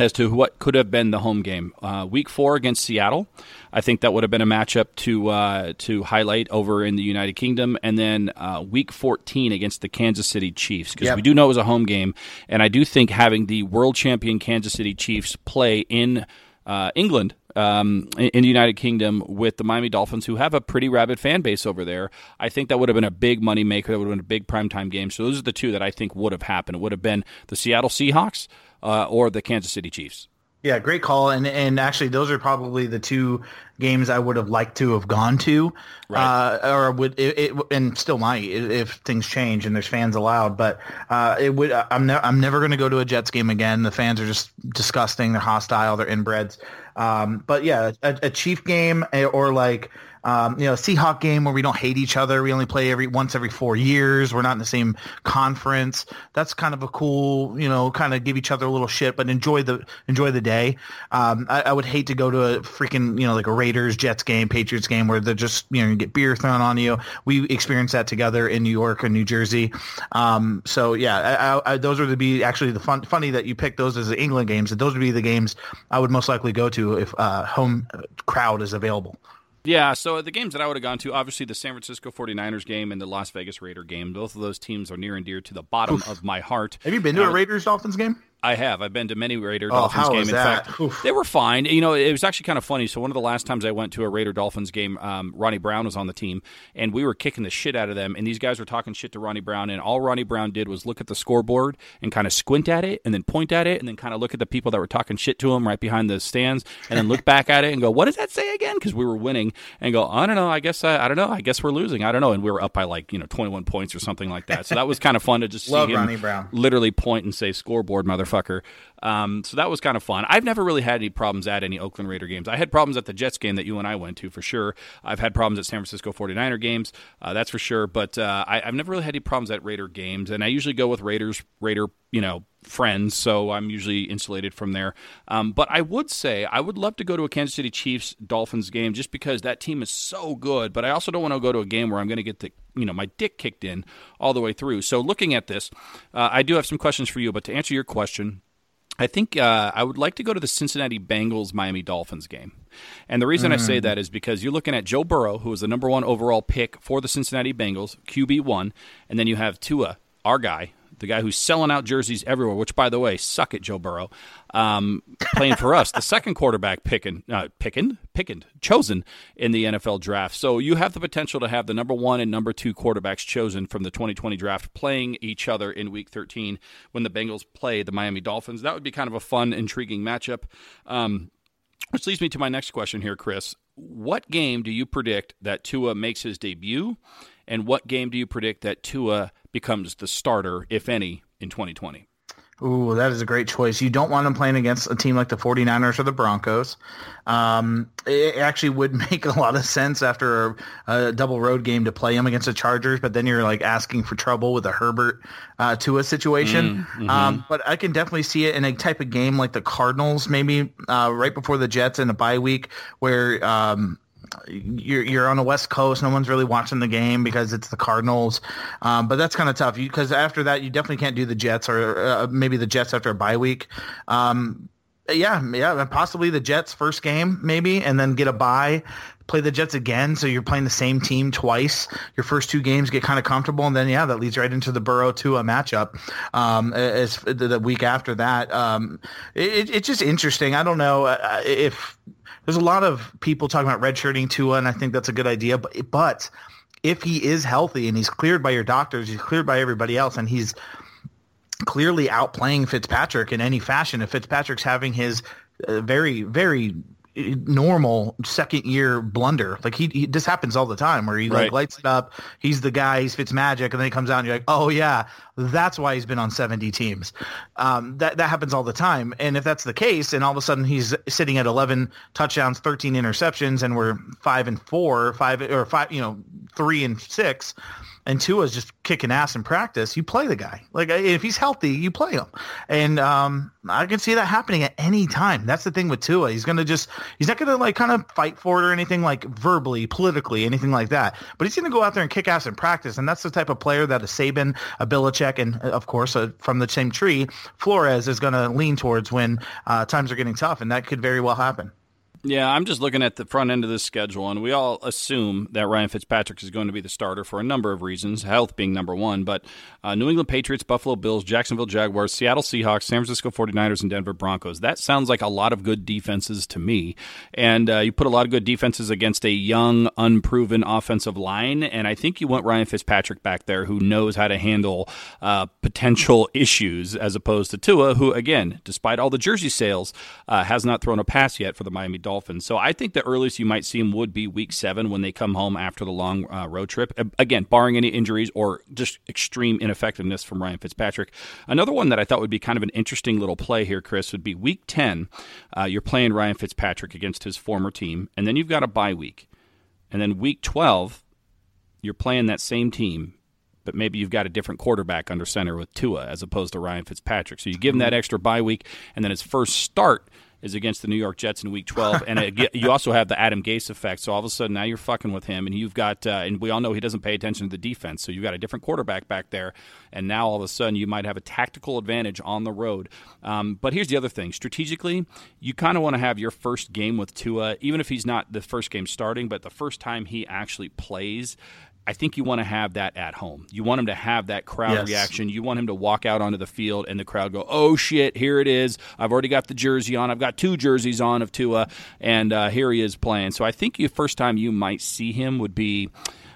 as to what could have been the home game. Uh, week four against Seattle, I think that would have been a matchup to uh, to highlight over in the United Kingdom, and then uh, week 14 against the Kansas City Chiefs because yep. we do know it was a home game, and I do think having the world champion Kansas City Chiefs play in uh, England um, in the United Kingdom with the Miami Dolphins, who have a pretty rabid fan base over there. I think that would have been a big money maker. That would have been a big primetime game. So those are the two that I think would have happened. It would have been the Seattle Seahawks uh, or the Kansas City Chiefs. Yeah, great call. And and actually, those are probably the two games I would have liked to have gone to, right. uh, or would it, it, and still might if things change and there's fans allowed. But uh, it would. I'm never I'm never going to go to a Jets game again. The fans are just disgusting. They're hostile. They're inbreds. Um, but yeah, a, a Chief game eh, or like um, you know, Seahawk game where we don't hate each other. We only play every once every four years. We're not in the same conference. That's kind of a cool, you know, kind of give each other a little shit, but enjoy the enjoy the day. Um, I, I, would hate to go to a freaking, you know, like a Raiders Jets game, Patriots game where they're just, you know, you get beer thrown on you. We experienced that together in New York and New Jersey. Um, so yeah, I, I, those would be actually the fun. Funny that you picked those as the England games. Those would be the games I would most likely go to if uh, home crowd is available. Yeah, so the games that I would have gone to, obviously the San Francisco 49ers game and the Las Vegas Raider game. Both of those teams are near and dear to the bottom Oof. of my heart. Have you been to uh, a Raiders Dolphins game? I have. I've been to many Raider oh, Dolphins games. In that? fact, Oof. they were fine. You know, it was actually kind of funny. So one of the last times I went to a Raider Dolphins game, um, Ronnie Brown was on the team, and we were kicking the shit out of them. And these guys were talking shit to Ronnie Brown, and all Ronnie Brown did was look at the scoreboard and kind of squint at it, and then point at it, and then kind of look at the people that were talking shit to him right behind the stands, and then look back at it and go, "What does that say again?" Because we were winning, and go, "I don't know. I guess I, I don't know. I guess we're losing. I don't know." And we were up by like you know 21 points or something like that. So that was kind of fun to just see him Ronnie Brown. literally point and say, "Scoreboard, motherfucker." Um, so that was kind of fun. I've never really had any problems at any Oakland Raider games. I had problems at the Jets game that you and I went to for sure. I've had problems at San Francisco 49er games, uh, that's for sure. But uh, I, have never really had any problems at Raider games, and I usually go with Raiders Raider you know friends, so I'm usually insulated from there. Um, but I would say I would love to go to a Kansas City Chiefs Dolphins game just because that team is so good. But I also don't want to go to a game where I'm going to get the you know my dick kicked in all the way through. So looking at this, uh, I do have some questions for you. But to answer your question. I think uh, I would like to go to the Cincinnati Bengals Miami Dolphins game. And the reason mm. I say mm. that is because you're looking at Joe Burrow, who is the number one overall pick for the Cincinnati Bengals, QB1, and then you have Tua, our guy, the guy who's selling out jerseys everywhere. Which, by the way, suck it, Joe Burrow, um, playing for us, the second quarterback picking, uh, picking, picking, chosen in the NFL draft. So you have the potential to have the number one and number two quarterbacks chosen from the 2020 draft playing each other in Week 13 when the Bengals play the Miami Dolphins. That would be kind of a fun, intriguing matchup. Um, which leads me to my next question here, Chris. What game do you predict that Tua makes his debut? And what game do you predict that Tua becomes the starter, if any, in 2020? Ooh, that is a great choice. You don't want him playing against a team like the 49ers or the Broncos. Um, it actually would make a lot of sense after a, a, double road game to play him against the Chargers, but then you're like asking for trouble with a Herbert uh, a situation. Mm, hmm um, but I can definitely see it in a type of game like the Cardinals, maybe uh, right before the Jets in a bye week where um, you're you're on the West Coast. No one's really watching the game because it's the Cardinals. Um, but that's kind of tough because after that, you definitely can't do the Jets or uh, maybe the Jets after a bye week. Um, yeah, yeah, possibly the Jets first game maybe, and then get a bye. Play the Jets again, so you're playing the same team twice. Your first two games get kind of comfortable, and then yeah, that leads right into the Burrow to a matchup. Um, as the week after that, um, it, it's just interesting. I don't know uh, if there's a lot of people talking about redshirting Tua, and I think that's a good idea. But but if he is healthy and he's cleared by your doctors, he's cleared by everybody else, and he's clearly outplaying Fitzpatrick in any fashion. If Fitzpatrick's having his uh, very very normal second year blunder. Like he, he, this happens all the time where he right. like lights it up. He's the guy. He's Fitz magic, and then he comes out and you're like, oh yeah, that's why he's been on 70 teams. Um, that that happens all the time. And if that's the case, and all of a sudden he's sitting at 11 touchdowns, 13 interceptions, and we're five and four, five or five, you know, three and six and Tua's just kicking ass in practice, you play the guy. Like if he's healthy, you play him. And um, I can see that happening at any time. That's the thing with Tua. He's gonna just he's not gonna like kind of fight for it or anything like verbally, politically, anything like that. But he's gonna go out there and kick ass in practice. And that's the type of player that a Saban, a Belichick, and of course uh, from the same tree, Flores is gonna lean towards when uh, times are getting tough, and that could very well happen. Yeah, I'm just looking at the front end of this schedule, and we all assume that Ryan Fitzpatrick is going to be the starter for a number of reasons, health being number one. But uh, New England Patriots, Buffalo Bills, Jacksonville Jaguars, Seattle Seahawks, San Francisco 49ers, and Denver Broncos. That sounds like a lot of good defenses to me. And uh, you put a lot of good defenses against a young, unproven offensive line, and I think you want Ryan Fitzpatrick back there who knows how to handle uh, potential issues as opposed to Tua, who, again, despite all the jersey sales, uh, has not thrown a pass yet for the Miami Dolphins. Dolphins. So I think the earliest you might see him would be week seven when they come home after the long uh, road trip. Again, barring any injuries or just extreme ineffectiveness from Ryan Fitzpatrick. Another one that I thought would be kind of an interesting little play here, Chris, would be week 10. Uh, you're playing Ryan Fitzpatrick against his former team, and then you've got a bye week. And then week 12, you're playing that same team but maybe you've got a different quarterback under center with Tua as opposed to Ryan Fitzpatrick. So you give him that extra bye week, and then his first start is against the New York Jets in Week 12, and it, you also have the Adam Gase effect. So all of a sudden now you're fucking with him, and you've got, uh, and we all know he doesn't pay attention to the defense. So you've got a different quarterback back there, and now all of a sudden you might have a tactical advantage on the road. Um, but here's the other thing: strategically, you kind of want to have your first game with Tua, even if he's not the first game starting, but the first time he actually plays. I think you want to have that at home. You want him to have that crowd yes. reaction. You want him to walk out onto the field and the crowd go, "Oh shit, here it is! I've already got the jersey on. I've got two jerseys on of Tua, and uh, here he is playing." So I think the first time you might see him would be.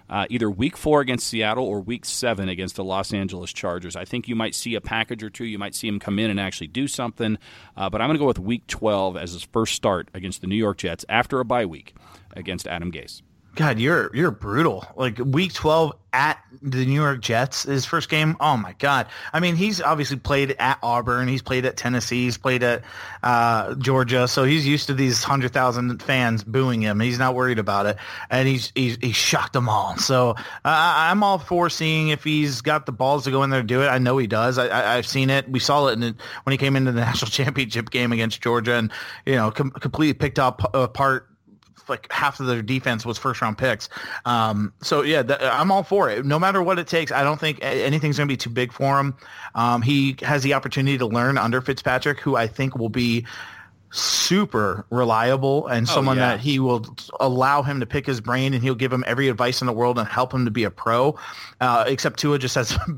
Uh, either week four against Seattle or week seven against the Los Angeles Chargers. I think you might see a package or two. You might see him come in and actually do something. Uh, but I'm going to go with week 12 as his first start against the New York Jets after a bye week against Adam Gase. God, you're you're brutal. Like week twelve at the New York Jets, his first game. Oh my God! I mean, he's obviously played at Auburn, he's played at Tennessee, he's played at uh, Georgia, so he's used to these hundred thousand fans booing him. He's not worried about it, and he's he's he shocked them all. So uh, I'm all for seeing if he's got the balls to go in there and do it. I know he does. I, have seen it. We saw it the, when he came into the national championship game against Georgia, and you know, com- completely picked up apart like half of their defense was first round picks. Um, so yeah, I'm all for it. No matter what it takes, I don't think anything's going to be too big for him. Um, he has the opportunity to learn under Fitzpatrick, who I think will be super reliable and oh, someone yeah. that he will allow him to pick his brain and he'll give him every advice in the world and help him to be a pro. Uh, except Tua just has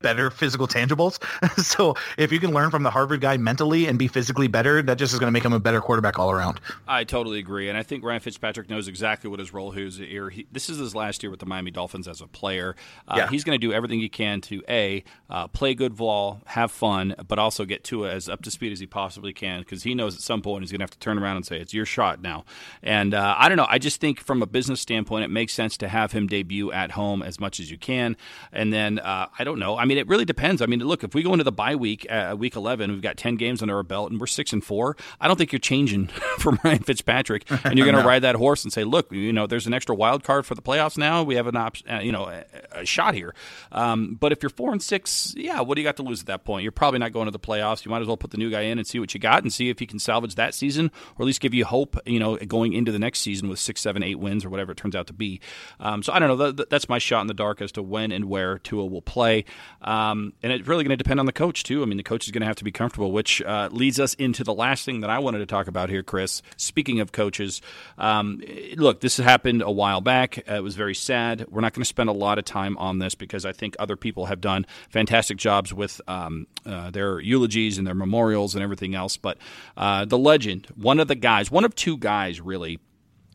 better physical tangibles. so if you can learn from the Harvard guy mentally and be physically better, that just is going to make him a better quarterback all around. I totally agree, and I think Ryan Fitzpatrick knows exactly what his role is here. He, this is his last year with the Miami Dolphins as a player. Uh, yeah. He's going to do everything he can to a uh, play good ball, have fun, but also get Tua as up to speed as he possibly can because he knows at some point he's going to have to turn around and say it's your shot now. And uh, I don't know. I just think from a business standpoint, it makes sense to have him debut at home as much as you can, and then uh, I don't know. I mean, it really depends. I mean, look, if we go into the bye week, uh, week 11, we've got 10 games under our belt and we're 6 and 4, I don't think you're changing from Ryan Fitzpatrick and you're going to no. ride that horse and say, look, you know, there's an extra wild card for the playoffs now. We have an option, uh, you know, a, a shot here. Um, but if you're 4 and 6, yeah, what do you got to lose at that point? You're probably not going to the playoffs. You might as well put the new guy in and see what you got and see if he can salvage that season or at least give you hope, you know, going into the next season with six, seven, eight wins or whatever it turns out to be. Um, so I don't know. That, that's my shot in the dark as to when and where Tua will play. Um, and it's really going to depend on the coach too. I mean, the coach is going to have to be comfortable, which uh, leads us into the last thing that I wanted to talk about here, Chris. Speaking of coaches, um, look, this happened a while back. Uh, it was very sad. We're not going to spend a lot of time on this because I think other people have done fantastic jobs with um, uh, their eulogies and their memorials and everything else. But uh, the legend, one of the guys, one of two guys, really,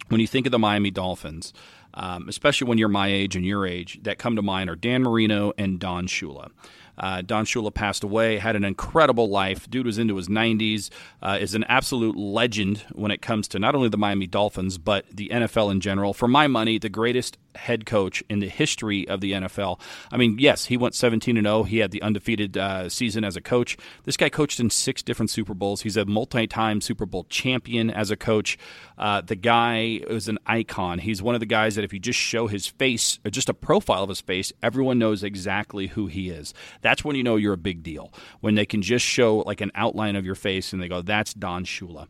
when you think of the Miami Dolphins. Um, especially when you're my age and your age, that come to mind are Dan Marino and Don Shula. Uh, Don Shula passed away, had an incredible life. Dude was into his 90s, uh, is an absolute legend when it comes to not only the Miami Dolphins, but the NFL in general. For my money, the greatest head coach in the history of the NFL. I mean, yes, he went 17 and 0. He had the undefeated uh, season as a coach. This guy coached in six different Super Bowls. He's a multi-time Super Bowl champion as a coach. Uh, the guy is an icon. He's one of the guys that if you just show his face, or just a profile of his face, everyone knows exactly who he is. That's when you know you're a big deal. When they can just show like an outline of your face and they go, "That's Don Shula."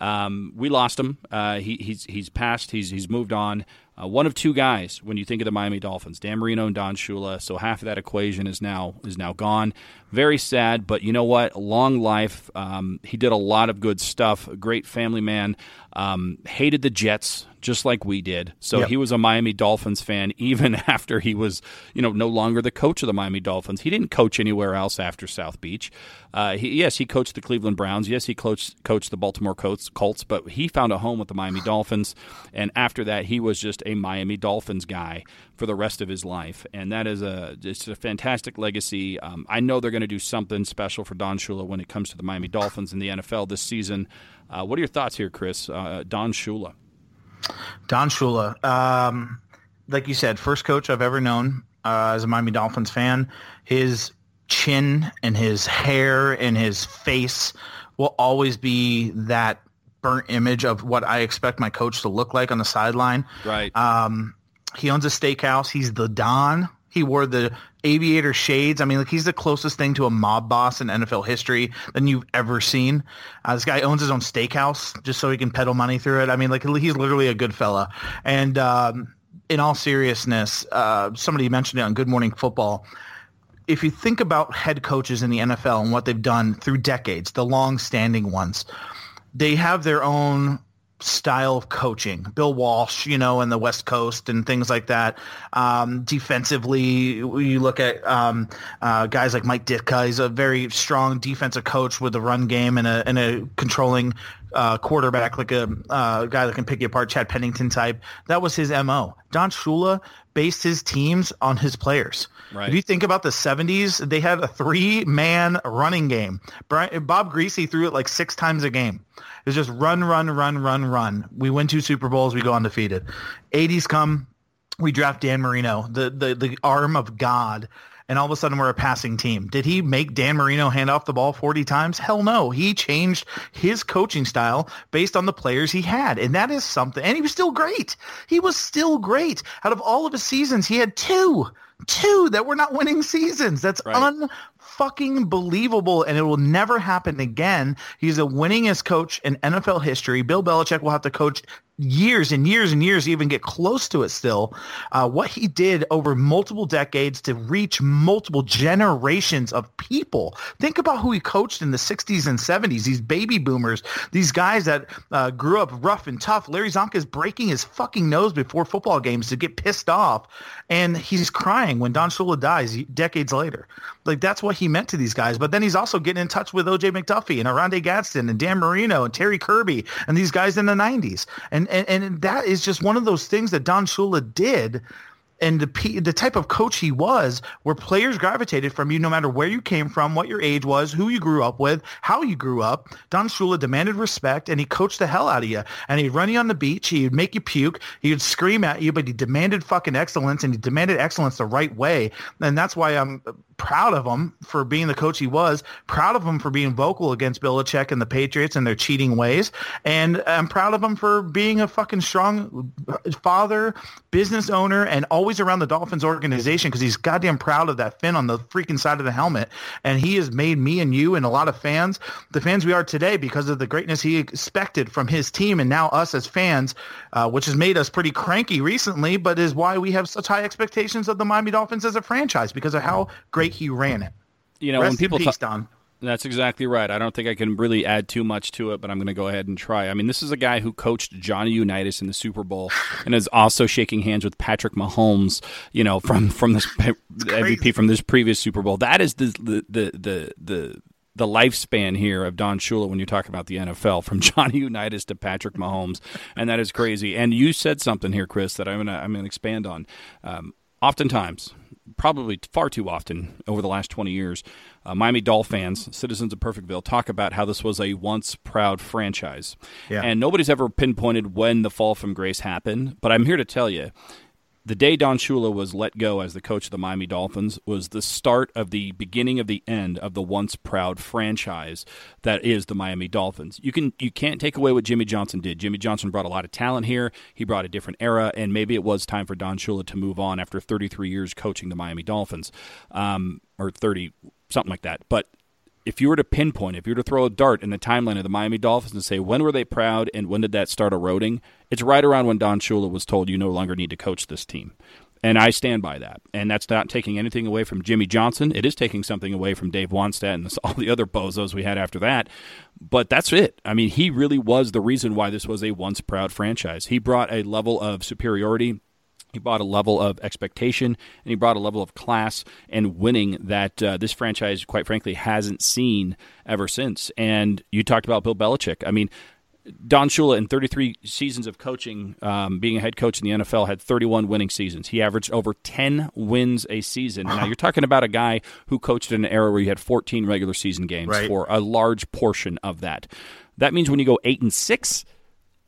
Um, we lost him. Uh, he, he's he's passed. He's he's moved on. Uh, one of two guys when you think of the Miami Dolphins, Dan Marino and Don Shula. So half of that equation is now is now gone. Very sad, but you know what? Long life. Um, he did a lot of good stuff. Great family man. Um, hated the Jets just like we did. So yep. he was a Miami Dolphins fan even after he was, you know, no longer the coach of the Miami Dolphins. He didn't coach anywhere else after South Beach. Uh, he, yes, he coached the Cleveland Browns. Yes, he coached coached the Baltimore Colts, Colts, but he found a home with the Miami Dolphins. And after that, he was just a Miami Dolphins guy for the rest of his life. And that is a it's a fantastic legacy. Um, I know they're going to do something special for Don Shula when it comes to the Miami Dolphins in the NFL this season. Uh, what are your thoughts here, Chris? Uh, Don Shula. Don Shula, um, like you said, first coach I've ever known uh, as a Miami Dolphins fan. His chin and his hair and his face will always be that burnt image of what I expect my coach to look like on the sideline. Right. Um, he owns a steakhouse. He's the Don. He wore the aviator shades. I mean, like he's the closest thing to a mob boss in NFL history than you've ever seen. Uh, this guy owns his own steakhouse just so he can peddle money through it. I mean, like he's literally a good fella. And um, in all seriousness, uh, somebody mentioned it on Good Morning Football. If you think about head coaches in the NFL and what they've done through decades, the long-standing ones, they have their own style of coaching. Bill Walsh, you know, in the West Coast and things like that. Um, defensively, you look at um, uh, guys like Mike Ditka. He's a very strong defensive coach with a run game and a, and a controlling uh, quarterback, like a uh, guy that can pick you apart, Chad Pennington type. That was his MO. Don Shula based his teams on his players. Right. If you think about the 70s, they had a three-man running game. Brian, Bob Griese threw it like six times a game. It's just run, run, run, run, run. We win two Super Bowls. We go undefeated. 80s come. We draft Dan Marino, the, the, the arm of God and all of a sudden we're a passing team. Did he make Dan Marino hand off the ball 40 times? Hell no. He changed his coaching style based on the players he had. And that is something. And he was still great. He was still great. Out of all of his seasons, he had two two that were not winning seasons. That's right fucking believable and it will never happen again. He's the winningest coach in NFL history. Bill Belichick will have to coach years and years and years even get close to it still. Uh, what he did over multiple decades to reach multiple generations of people. Think about who he coached in the 60s and 70s, these baby boomers, these guys that uh, grew up rough and tough. Larry Csonka is breaking his fucking nose before football games to get pissed off. And he's crying when Don Shula dies decades later. Like that's what he meant to these guys. But then he's also getting in touch with OJ McDuffie and Oronde Gadsden and Dan Marino and Terry Kirby and these guys in the 90s. And, and, and that is just one of those things that Don Shula did and the the type of coach he was, where players gravitated from you no matter where you came from, what your age was, who you grew up with, how you grew up. Don Shula demanded respect, and he coached the hell out of you. And he'd run you on the beach, he'd make you puke, he would scream at you, but he demanded fucking excellence, and he demanded excellence the right way. And that's why I'm proud of him for being the coach he was, proud of him for being vocal against Belichick and the Patriots and their cheating ways, and I'm proud of him for being a fucking strong father, business owner, and always around the Dolphins organization because he's goddamn proud of that fin on the freaking side of the helmet, and he has made me and you and a lot of fans the fans we are today because of the greatness he expected from his team and now us as fans, uh, which has made us pretty cranky recently, but is why we have such high expectations of the Miami Dolphins as a franchise because of how great he ran it. You know, Rest when people talk, Don. That's exactly right. I don't think I can really add too much to it, but I'm going to go ahead and try. I mean, this is a guy who coached Johnny Unitas in the Super Bowl and is also shaking hands with Patrick Mahomes, you know, from from this MVP from this previous Super Bowl. That is the the the the, the the lifespan here of Don Shula when you're talking about the NFL, from Johnny Unitas to Patrick Mahomes, and that is crazy. And you said something here, Chris, that I'm gonna I'm gonna expand on. Um, oftentimes, probably far too often over the last 20 years, uh, Miami Dolphins fans, citizens of Perfectville, talk about how this was a once proud franchise. Yeah. And nobody's ever pinpointed when the fall from grace happened, but I'm here to tell you the day Don Shula was let go as the coach of the Miami Dolphins was the start of the beginning of the end of the once proud franchise that is the Miami Dolphins. You can you can't take away what Jimmy Johnson did. Jimmy Johnson brought a lot of talent here. He brought a different era, and maybe it was time for Don Shula to move on after 33 years coaching the Miami Dolphins, um, or 30 something like that. But if you were to pinpoint, if you were to throw a dart in the timeline of the Miami Dolphins and say when were they proud and when did that start eroding, it's right around when Don Shula was told you no longer need to coach this team. And I stand by that. And that's not taking anything away from Jimmy Johnson. It is taking something away from Dave Wannstedt and all the other bozos we had after that. But that's it. I mean, he really was the reason why this was a once proud franchise. He brought a level of superiority he brought a level of expectation and he brought a level of class and winning that uh, this franchise, quite frankly, hasn't seen ever since. And you talked about Bill Belichick. I mean, Don Shula, in 33 seasons of coaching, um, being a head coach in the NFL, had 31 winning seasons. He averaged over 10 wins a season. Now, you're talking about a guy who coached in an era where you had 14 regular season games Right. for a large portion of that. That means when you go 8 and 6,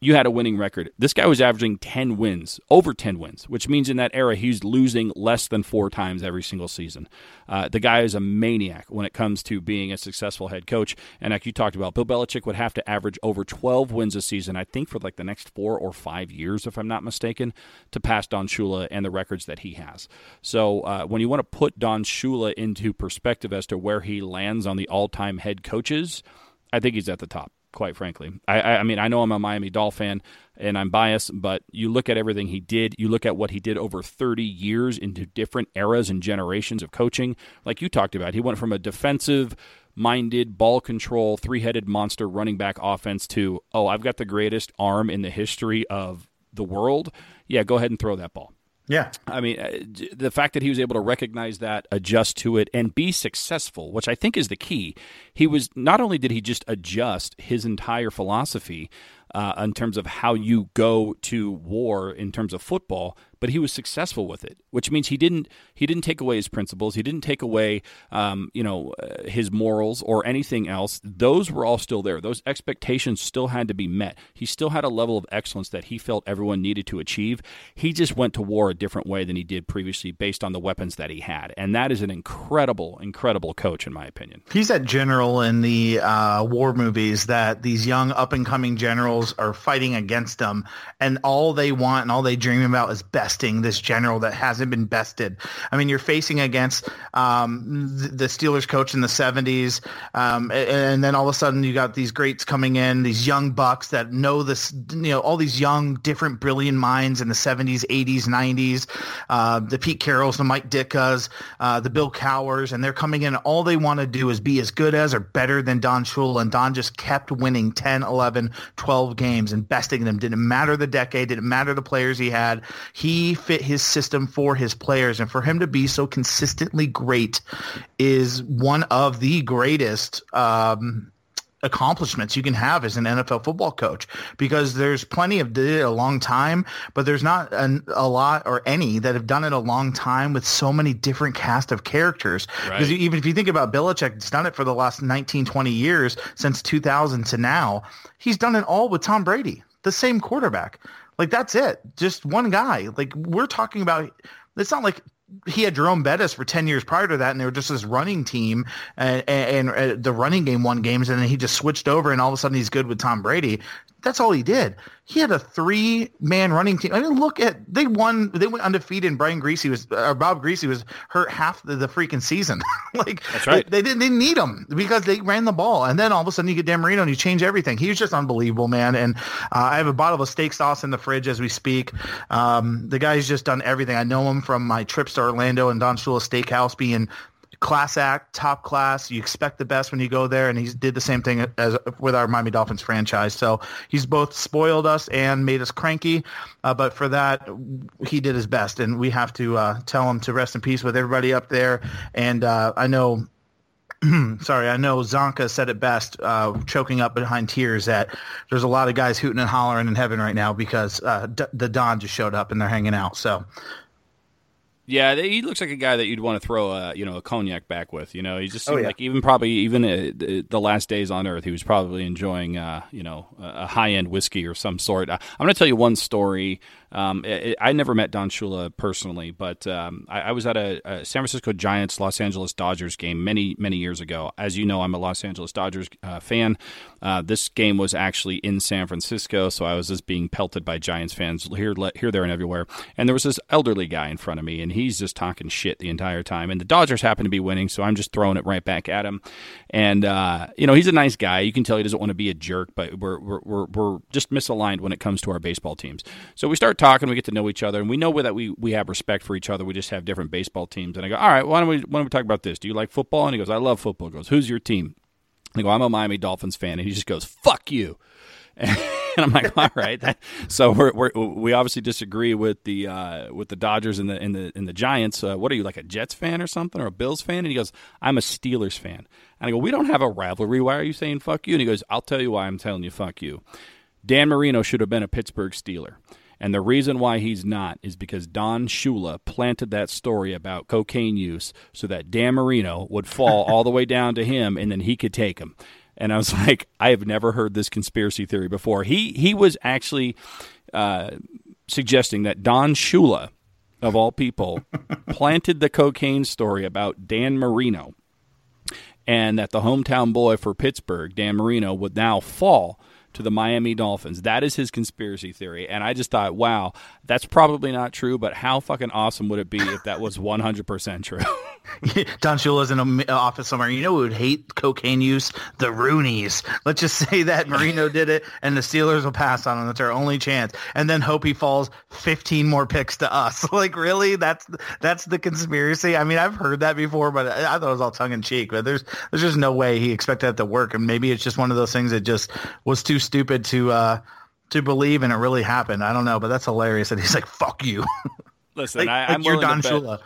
you had a winning record. This guy was averaging 10 wins, over 10 wins, which means in that era he's losing less than four times every single season. Uh, the guy is a maniac when it comes to being a successful head coach. And like you talked about, Bill Belichick would have to average over 12 wins a season, I think, for like the next four or five years, if I'm not mistaken, to pass Don Shula and the records that he has. So uh, when you want to put Don Shula into perspective as to where he lands on the all time head coaches, I think he's at the top quite frankly. I, I, mean, I know I'm a Miami Doll fan and I'm biased, but you look at everything he did, you look at what he did over 30 years into different eras and generations of coaching. Like you talked about, he went from a defensive minded, ball control, three headed monster running back offense to, oh, I've got the greatest arm in the history of the world. Yeah, go ahead and throw that ball. Yeah. I mean, uh, the fact that he was able to recognize that, adjust to it, and be successful, which I think is the key. He was not only did he just adjust his entire philosophy uh, in terms of how you go to war in terms of football, but he was successful with it, which means he didn't he didn't take away his principles, he didn't take away um, you know uh, his morals or anything else. Those were all still there. Those expectations still had to be met. He still had a level of excellence that he felt everyone needed to achieve. He just went to war a different way than he did previously, based on the weapons that he had, and that is an incredible, incredible coach, in my opinion. He's that general in the uh, war movies that these young up and coming generals are fighting against them, and all they want and all they dream about is besting this general that hasn't been bested. I mean, you're facing against um, the Steelers coach in the 70s, um, and then all of a sudden you got these greats coming in, these young bucks that know this, you know, all these young, different, brilliant minds in the 70s, 80s, 90s, uh, the Pete Carrolls, the Mike Ditkas, uh, the Bill Cowhers, and they're coming in. All they want to do is be as good as or better than Don Shula, and Don just kept winning 10, 11, 12 games and besting them. Didn't matter the decade, didn't matter the players he had. He fit his system for his players, and for him to be so consistently great is one of the greatest um, accomplishments you can have as an NFL football coach because there's plenty of did it a long time, but there's not an, a lot or any that have done it a long time with so many different cast of characters. Right. Because even if you think about Belichick, he's done it for the last 19, 20 years since 2000 to now. He's done it all with Tom Brady, the same quarterback. Like that's it. Just one guy. Like we're talking about it's not like he had Jerome Bettis for 10 years prior to that, and they were just this running team, and, and, and uh, the running game won games, and then he just switched over, and all of a sudden he's good with Tom Brady. That's all he did. He had a three-man running team. I mean, look at they won. They went undefeated. And Brian Griese was, or Bob Griese was hurt half the, the freaking season. like That's right. They, they didn't, they didn't need him because they ran the ball, and then all of a sudden you get Dan Marino and you change everything. He was just unbelievable, man. And uh, I have a bottle of steak sauce in the fridge as we speak. Um, the guy's just done everything. I know him from my trips to Orlando and Don Shula Steakhouse being class act, top class. You expect the best when you go there, and he did the same thing as with our Miami Dolphins franchise. So he's both spoiled us and made us cranky, uh, but for that, he did his best, and we have to uh, tell him to rest in peace with everybody up there. And uh, I know. Sorry, I know Csonka said it best, uh, choking up behind tears, that there's a lot of guys hooting and hollering in heaven right now because uh, D- the Don just showed up and they're hanging out. So Yeah, he looks like a guy that you'd want to throw a you know a cognac back with. You know, he just Oh, seemed yeah. like even probably even uh, the the last days on Earth, he was probably enjoying uh, you know a high end whiskey or some sort. I'm going to tell you one story. Um, I, I never met Don Shula personally, but um, I, I was at a, a San Francisco Giants Los Angeles Dodgers game many many years ago. As you know, I'm a Los Angeles Dodgers uh, fan. Uh, this game was actually in San Francisco, so I was just being pelted by Giants fans here, here, there, and everywhere. And there was this elderly guy in front of me, and he's just talking shit the entire time. And the Dodgers happen to be winning, so I'm just throwing it right back at him. And uh, you know, he's a nice guy. You can tell he doesn't want to be a jerk, but we're we're we're, we're just misaligned when it comes to our baseball teams. So we start talking, we get to know each other, and we know that we we have respect for each other. We just have different baseball teams. And I go, all right, why don't we why don't we talk about this? Do you like football? And he goes, I love football. He goes, who's your team? I go, I'm a Miami Dolphins fan, and he just goes, "Fuck you." And I'm like, all right. That, so we're, we're we obviously disagree with the uh, with the Dodgers and the and the and the Giants. Uh, what are you like a Jets fan or something or a Bills fan? And he goes, I'm a Steelers fan. And I go, we don't have a rivalry. Why are you saying fuck you? And he goes, I'll tell you why I'm telling you fuck you. Dan Marino should have been a Pittsburgh Steeler. And the reason why he's not is because Don Shula planted that story about cocaine use so that Dan Marino would fall all the way down to him and then he could take him. And I was like, I have never heard this conspiracy theory before. He he was actually uh, suggesting that Don Shula, of all people, planted the cocaine story about Dan Marino and that the hometown boy for Pittsburgh, Dan Marino, would now fall to the Miami Dolphins. That is his conspiracy theory. And I just thought, wow, that's probably not true, but how fucking awesome would it be if that was 100% true? Don Shula's in an uh, office somewhere. You know who would hate cocaine use? The Rooneys. Let's just say that Marino did it, and the Steelers will pass on him. That's our only chance. And then hope he falls 15 more picks to us. like, really? That's that's the conspiracy? I mean, I've heard that before, but I, thought it was all tongue-in-cheek. But there's there's just no way he expected that to work. And maybe it's just one of those things that just was too stupid to uh, to believe, and it really happened. I don't know, but that's hilarious that he's like, fuck you. Listen, like, I, I'm you're willing Don to bet, Shula.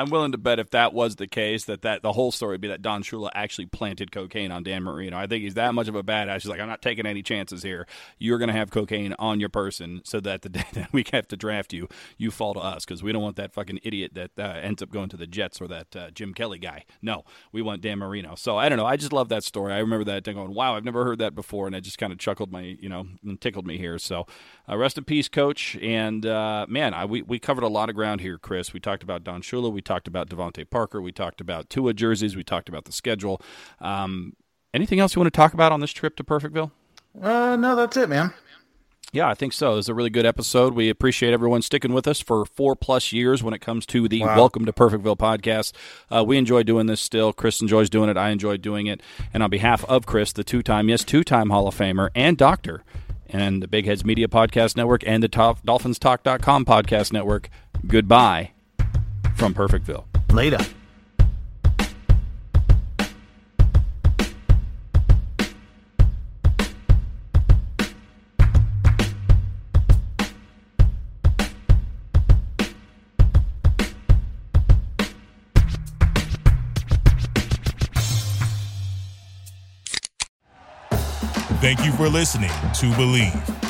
I'm willing to bet if that was the case, that, that the whole story would be that Don Shula actually planted cocaine on Dan Marino. I think he's that much of a badass. He's like, I'm not taking any chances here. You're going to have cocaine on your person so that the day that we have to draft you, you fall to us because we don't want that fucking idiot that uh, ends up going to the Jets or that uh, Jim Kelly guy. No, we want Dan Marino. So I don't know. I just love that story. I remember that going, wow, I've never heard that before, and it just kind of chuckled my, you know, and tickled me here. So uh, rest in peace, coach. And uh, man, I, we we covered a lot of ground here, Chris. We talked about Don Shula. We talked about DeVante Parker. We talked about Tua jerseys. We talked about the schedule. Um, anything else you want to talk about on this trip to Perfectville? Uh, no, that's it, man. Yeah, I think so. It was a really good episode. We appreciate everyone sticking with us for four plus years when it comes to the wow. Welcome to Perfectville podcast. Uh, we enjoy doing this still. Chris enjoys doing it. I enjoy doing it. And on behalf of Chris, the two time, yes, two time Hall of Famer and doctor, and the Big Heads Media Podcast Network and the top, DolphinsTalk.com podcast network, goodbye from Perfectville. Later. Thank you for listening to Bleav.